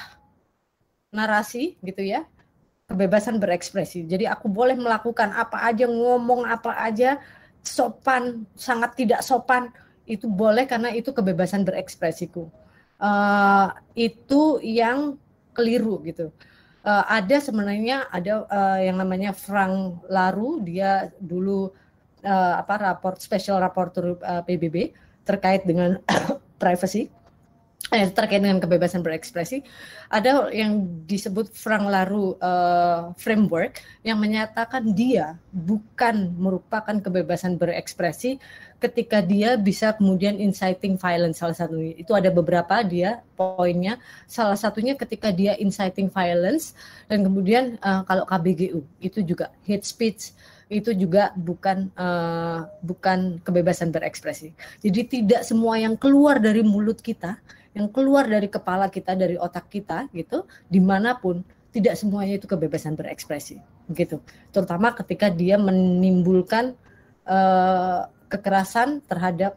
narasi gitu ya kebebasan berekspresi. Jadi aku boleh melakukan apa aja, ngomong apa aja, sopan, sangat tidak sopan itu boleh karena itu kebebasan berekspresiku. Uh, itu yang keliru gitu. Uh, ada sebenarnya ada uh, yang namanya Frank Laru, dia dulu uh, apa raport special rapporteur uh, PBB terkait dengan privacy eh, terkait dengan kebebasan berekspresi ada yang disebut Frank Laru uh, framework yang menyatakan dia bukan merupakan kebebasan berekspresi ketika dia bisa kemudian inciting violence salah satunya itu ada beberapa dia poinnya salah satunya ketika dia inciting violence dan kemudian uh, kalau KBGU itu juga hate speech itu juga bukan uh, bukan kebebasan berekspresi. Jadi tidak semua yang keluar dari mulut kita yang keluar dari kepala kita, dari otak kita gitu, di mana pun tidak semuanya itu kebebasan berekspresi, gitu. Terutama ketika dia menimbulkan uh, kekerasan terhadap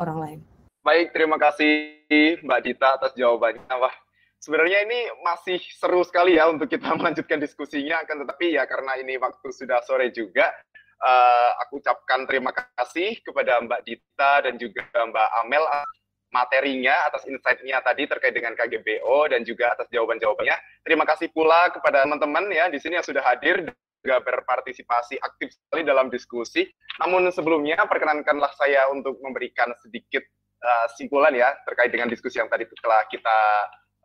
orang lain. Baik, terima kasih Mbak Dita atas jawabannya. Wah, sebenarnya ini masih seru sekali ya untuk kita melanjutkan diskusinya, akan tetapi ya karena ini waktu sudah sore juga, uh, aku ucapkan terima kasih kepada Mbak Dita dan juga Mbak Amel materinya, atas insight-nya tadi terkait dengan KGBO dan juga atas jawaban-jawabannya. Terima kasih pula kepada teman-teman ya di sini yang sudah hadir juga berpartisipasi aktif sekali dalam diskusi. Namun sebelumnya perkenankanlah saya untuk memberikan sedikit uh, simpulan ya terkait dengan diskusi yang tadi telah kita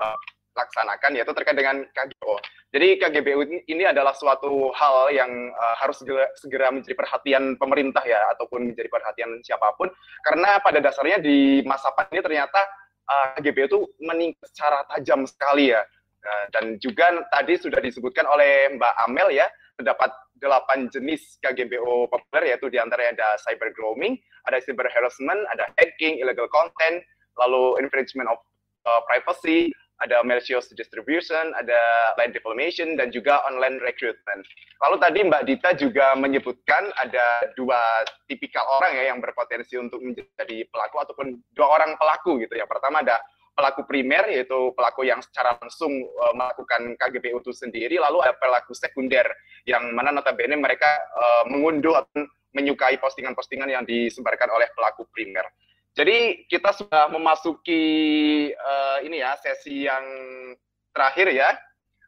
uh, laksanakan yaitu terkait dengan KGBO. Jadi KGBO ini adalah suatu hal yang uh, harus segera, segera menjadi perhatian pemerintah ya ataupun menjadi perhatian siapa pun karena pada dasarnya di masa pandemi ternyata uh, KGBO itu meningkat secara tajam sekali ya. Uh, dan juga tadi sudah disebutkan oleh Mbak Amel ya terdapat delapan jenis KGBO populer yaitu di antaranya ada cyber grooming, ada cyber harassment, ada hacking, illegal content, lalu infringement of uh, privacy, ada malicious distribution, ada line defamation, dan juga online recruitment. Lalu tadi Mbak Dita juga menyebutkan ada dua tipikal orang ya yang berpotensi untuk menjadi pelaku ataupun dua orang pelaku gitu. Yang pertama ada pelaku primer yaitu pelaku yang secara langsung uh, melakukan KGBU itu sendiri, lalu ada pelaku sekunder yang mana notabene mereka uh, mengunduh atau menyukai postingan-postingan yang disebarkan oleh pelaku primer. Jadi kita sudah memasuki uh, ini ya sesi yang terakhir ya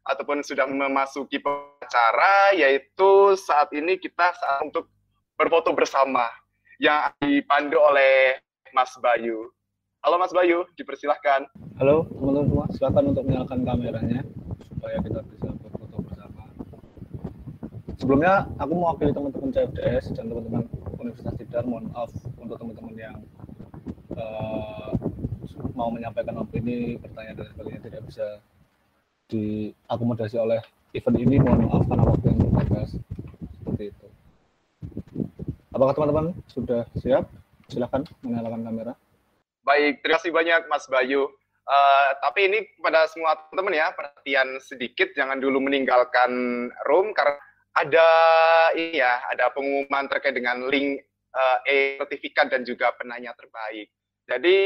ataupun sudah memasuki acara yaitu saat ini kita saat untuk berfoto bersama yang dipandu oleh Mas Bayu. Halo Mas Bayu, dipersilahkan. Halo teman-teman semua, silakan untuk menyalakan kameranya supaya kita bisa berfoto bersama. Sebelumnya aku mewakili teman-teman CFDS dan teman-teman Universitas Tidar, mohon maaf untuk teman-teman yang uh, mau menyampaikan opini, pertanyaan dan sebagainya tidak bisa diakomodasi oleh event ini, mohon maaf karena waktu yang terbatas seperti itu. Apakah teman-teman sudah siap? Silahkan menyalakan kamera. Baik, terima kasih banyak Mas Bayu. Uh, tapi ini kepada semua teman-teman ya, perhatian sedikit, jangan dulu meninggalkan room karena ada ini ya, ada pengumuman terkait dengan link uh, e-sertifikat dan juga penanya terbaik. Jadi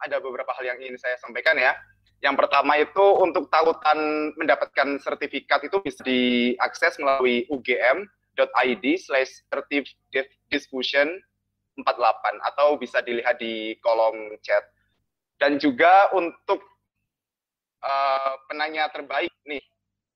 ada beberapa hal yang ingin saya sampaikan ya. Yang pertama itu untuk tautan mendapatkan sertifikat itu bisa diakses melalui ugm.id slash discussion 48 atau bisa dilihat di kolom chat. Dan juga untuk uh, penanya terbaik nih,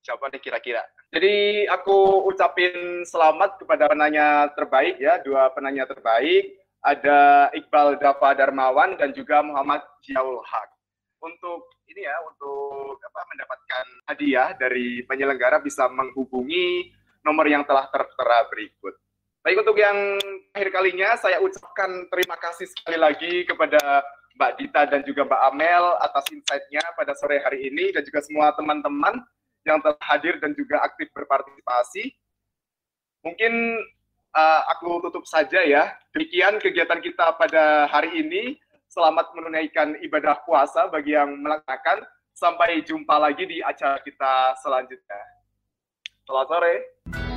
siapa nih kira-kira? Jadi aku ucapin selamat kepada penanya terbaik ya, dua penanya terbaik ada Iqbal Dafa Darmawan dan juga Muhammad Jiaul Haq. Untuk ini ya, untuk apa mendapatkan hadiah dari penyelenggara bisa menghubungi nomor yang telah tertera berikut. Baik untuk yang akhir kalinya saya ucapkan terima kasih sekali lagi kepada Mbak Dita dan juga Mbak Amel atas insight-nya pada sore hari ini dan juga semua teman-teman yang telah hadir dan juga aktif berpartisipasi. Mungkin uh, aku tutup saja ya. Demikian kegiatan kita pada hari ini. Selamat menunaikan ibadah puasa bagi yang melaksanakan. Sampai jumpa lagi di acara kita selanjutnya. Selamat sore.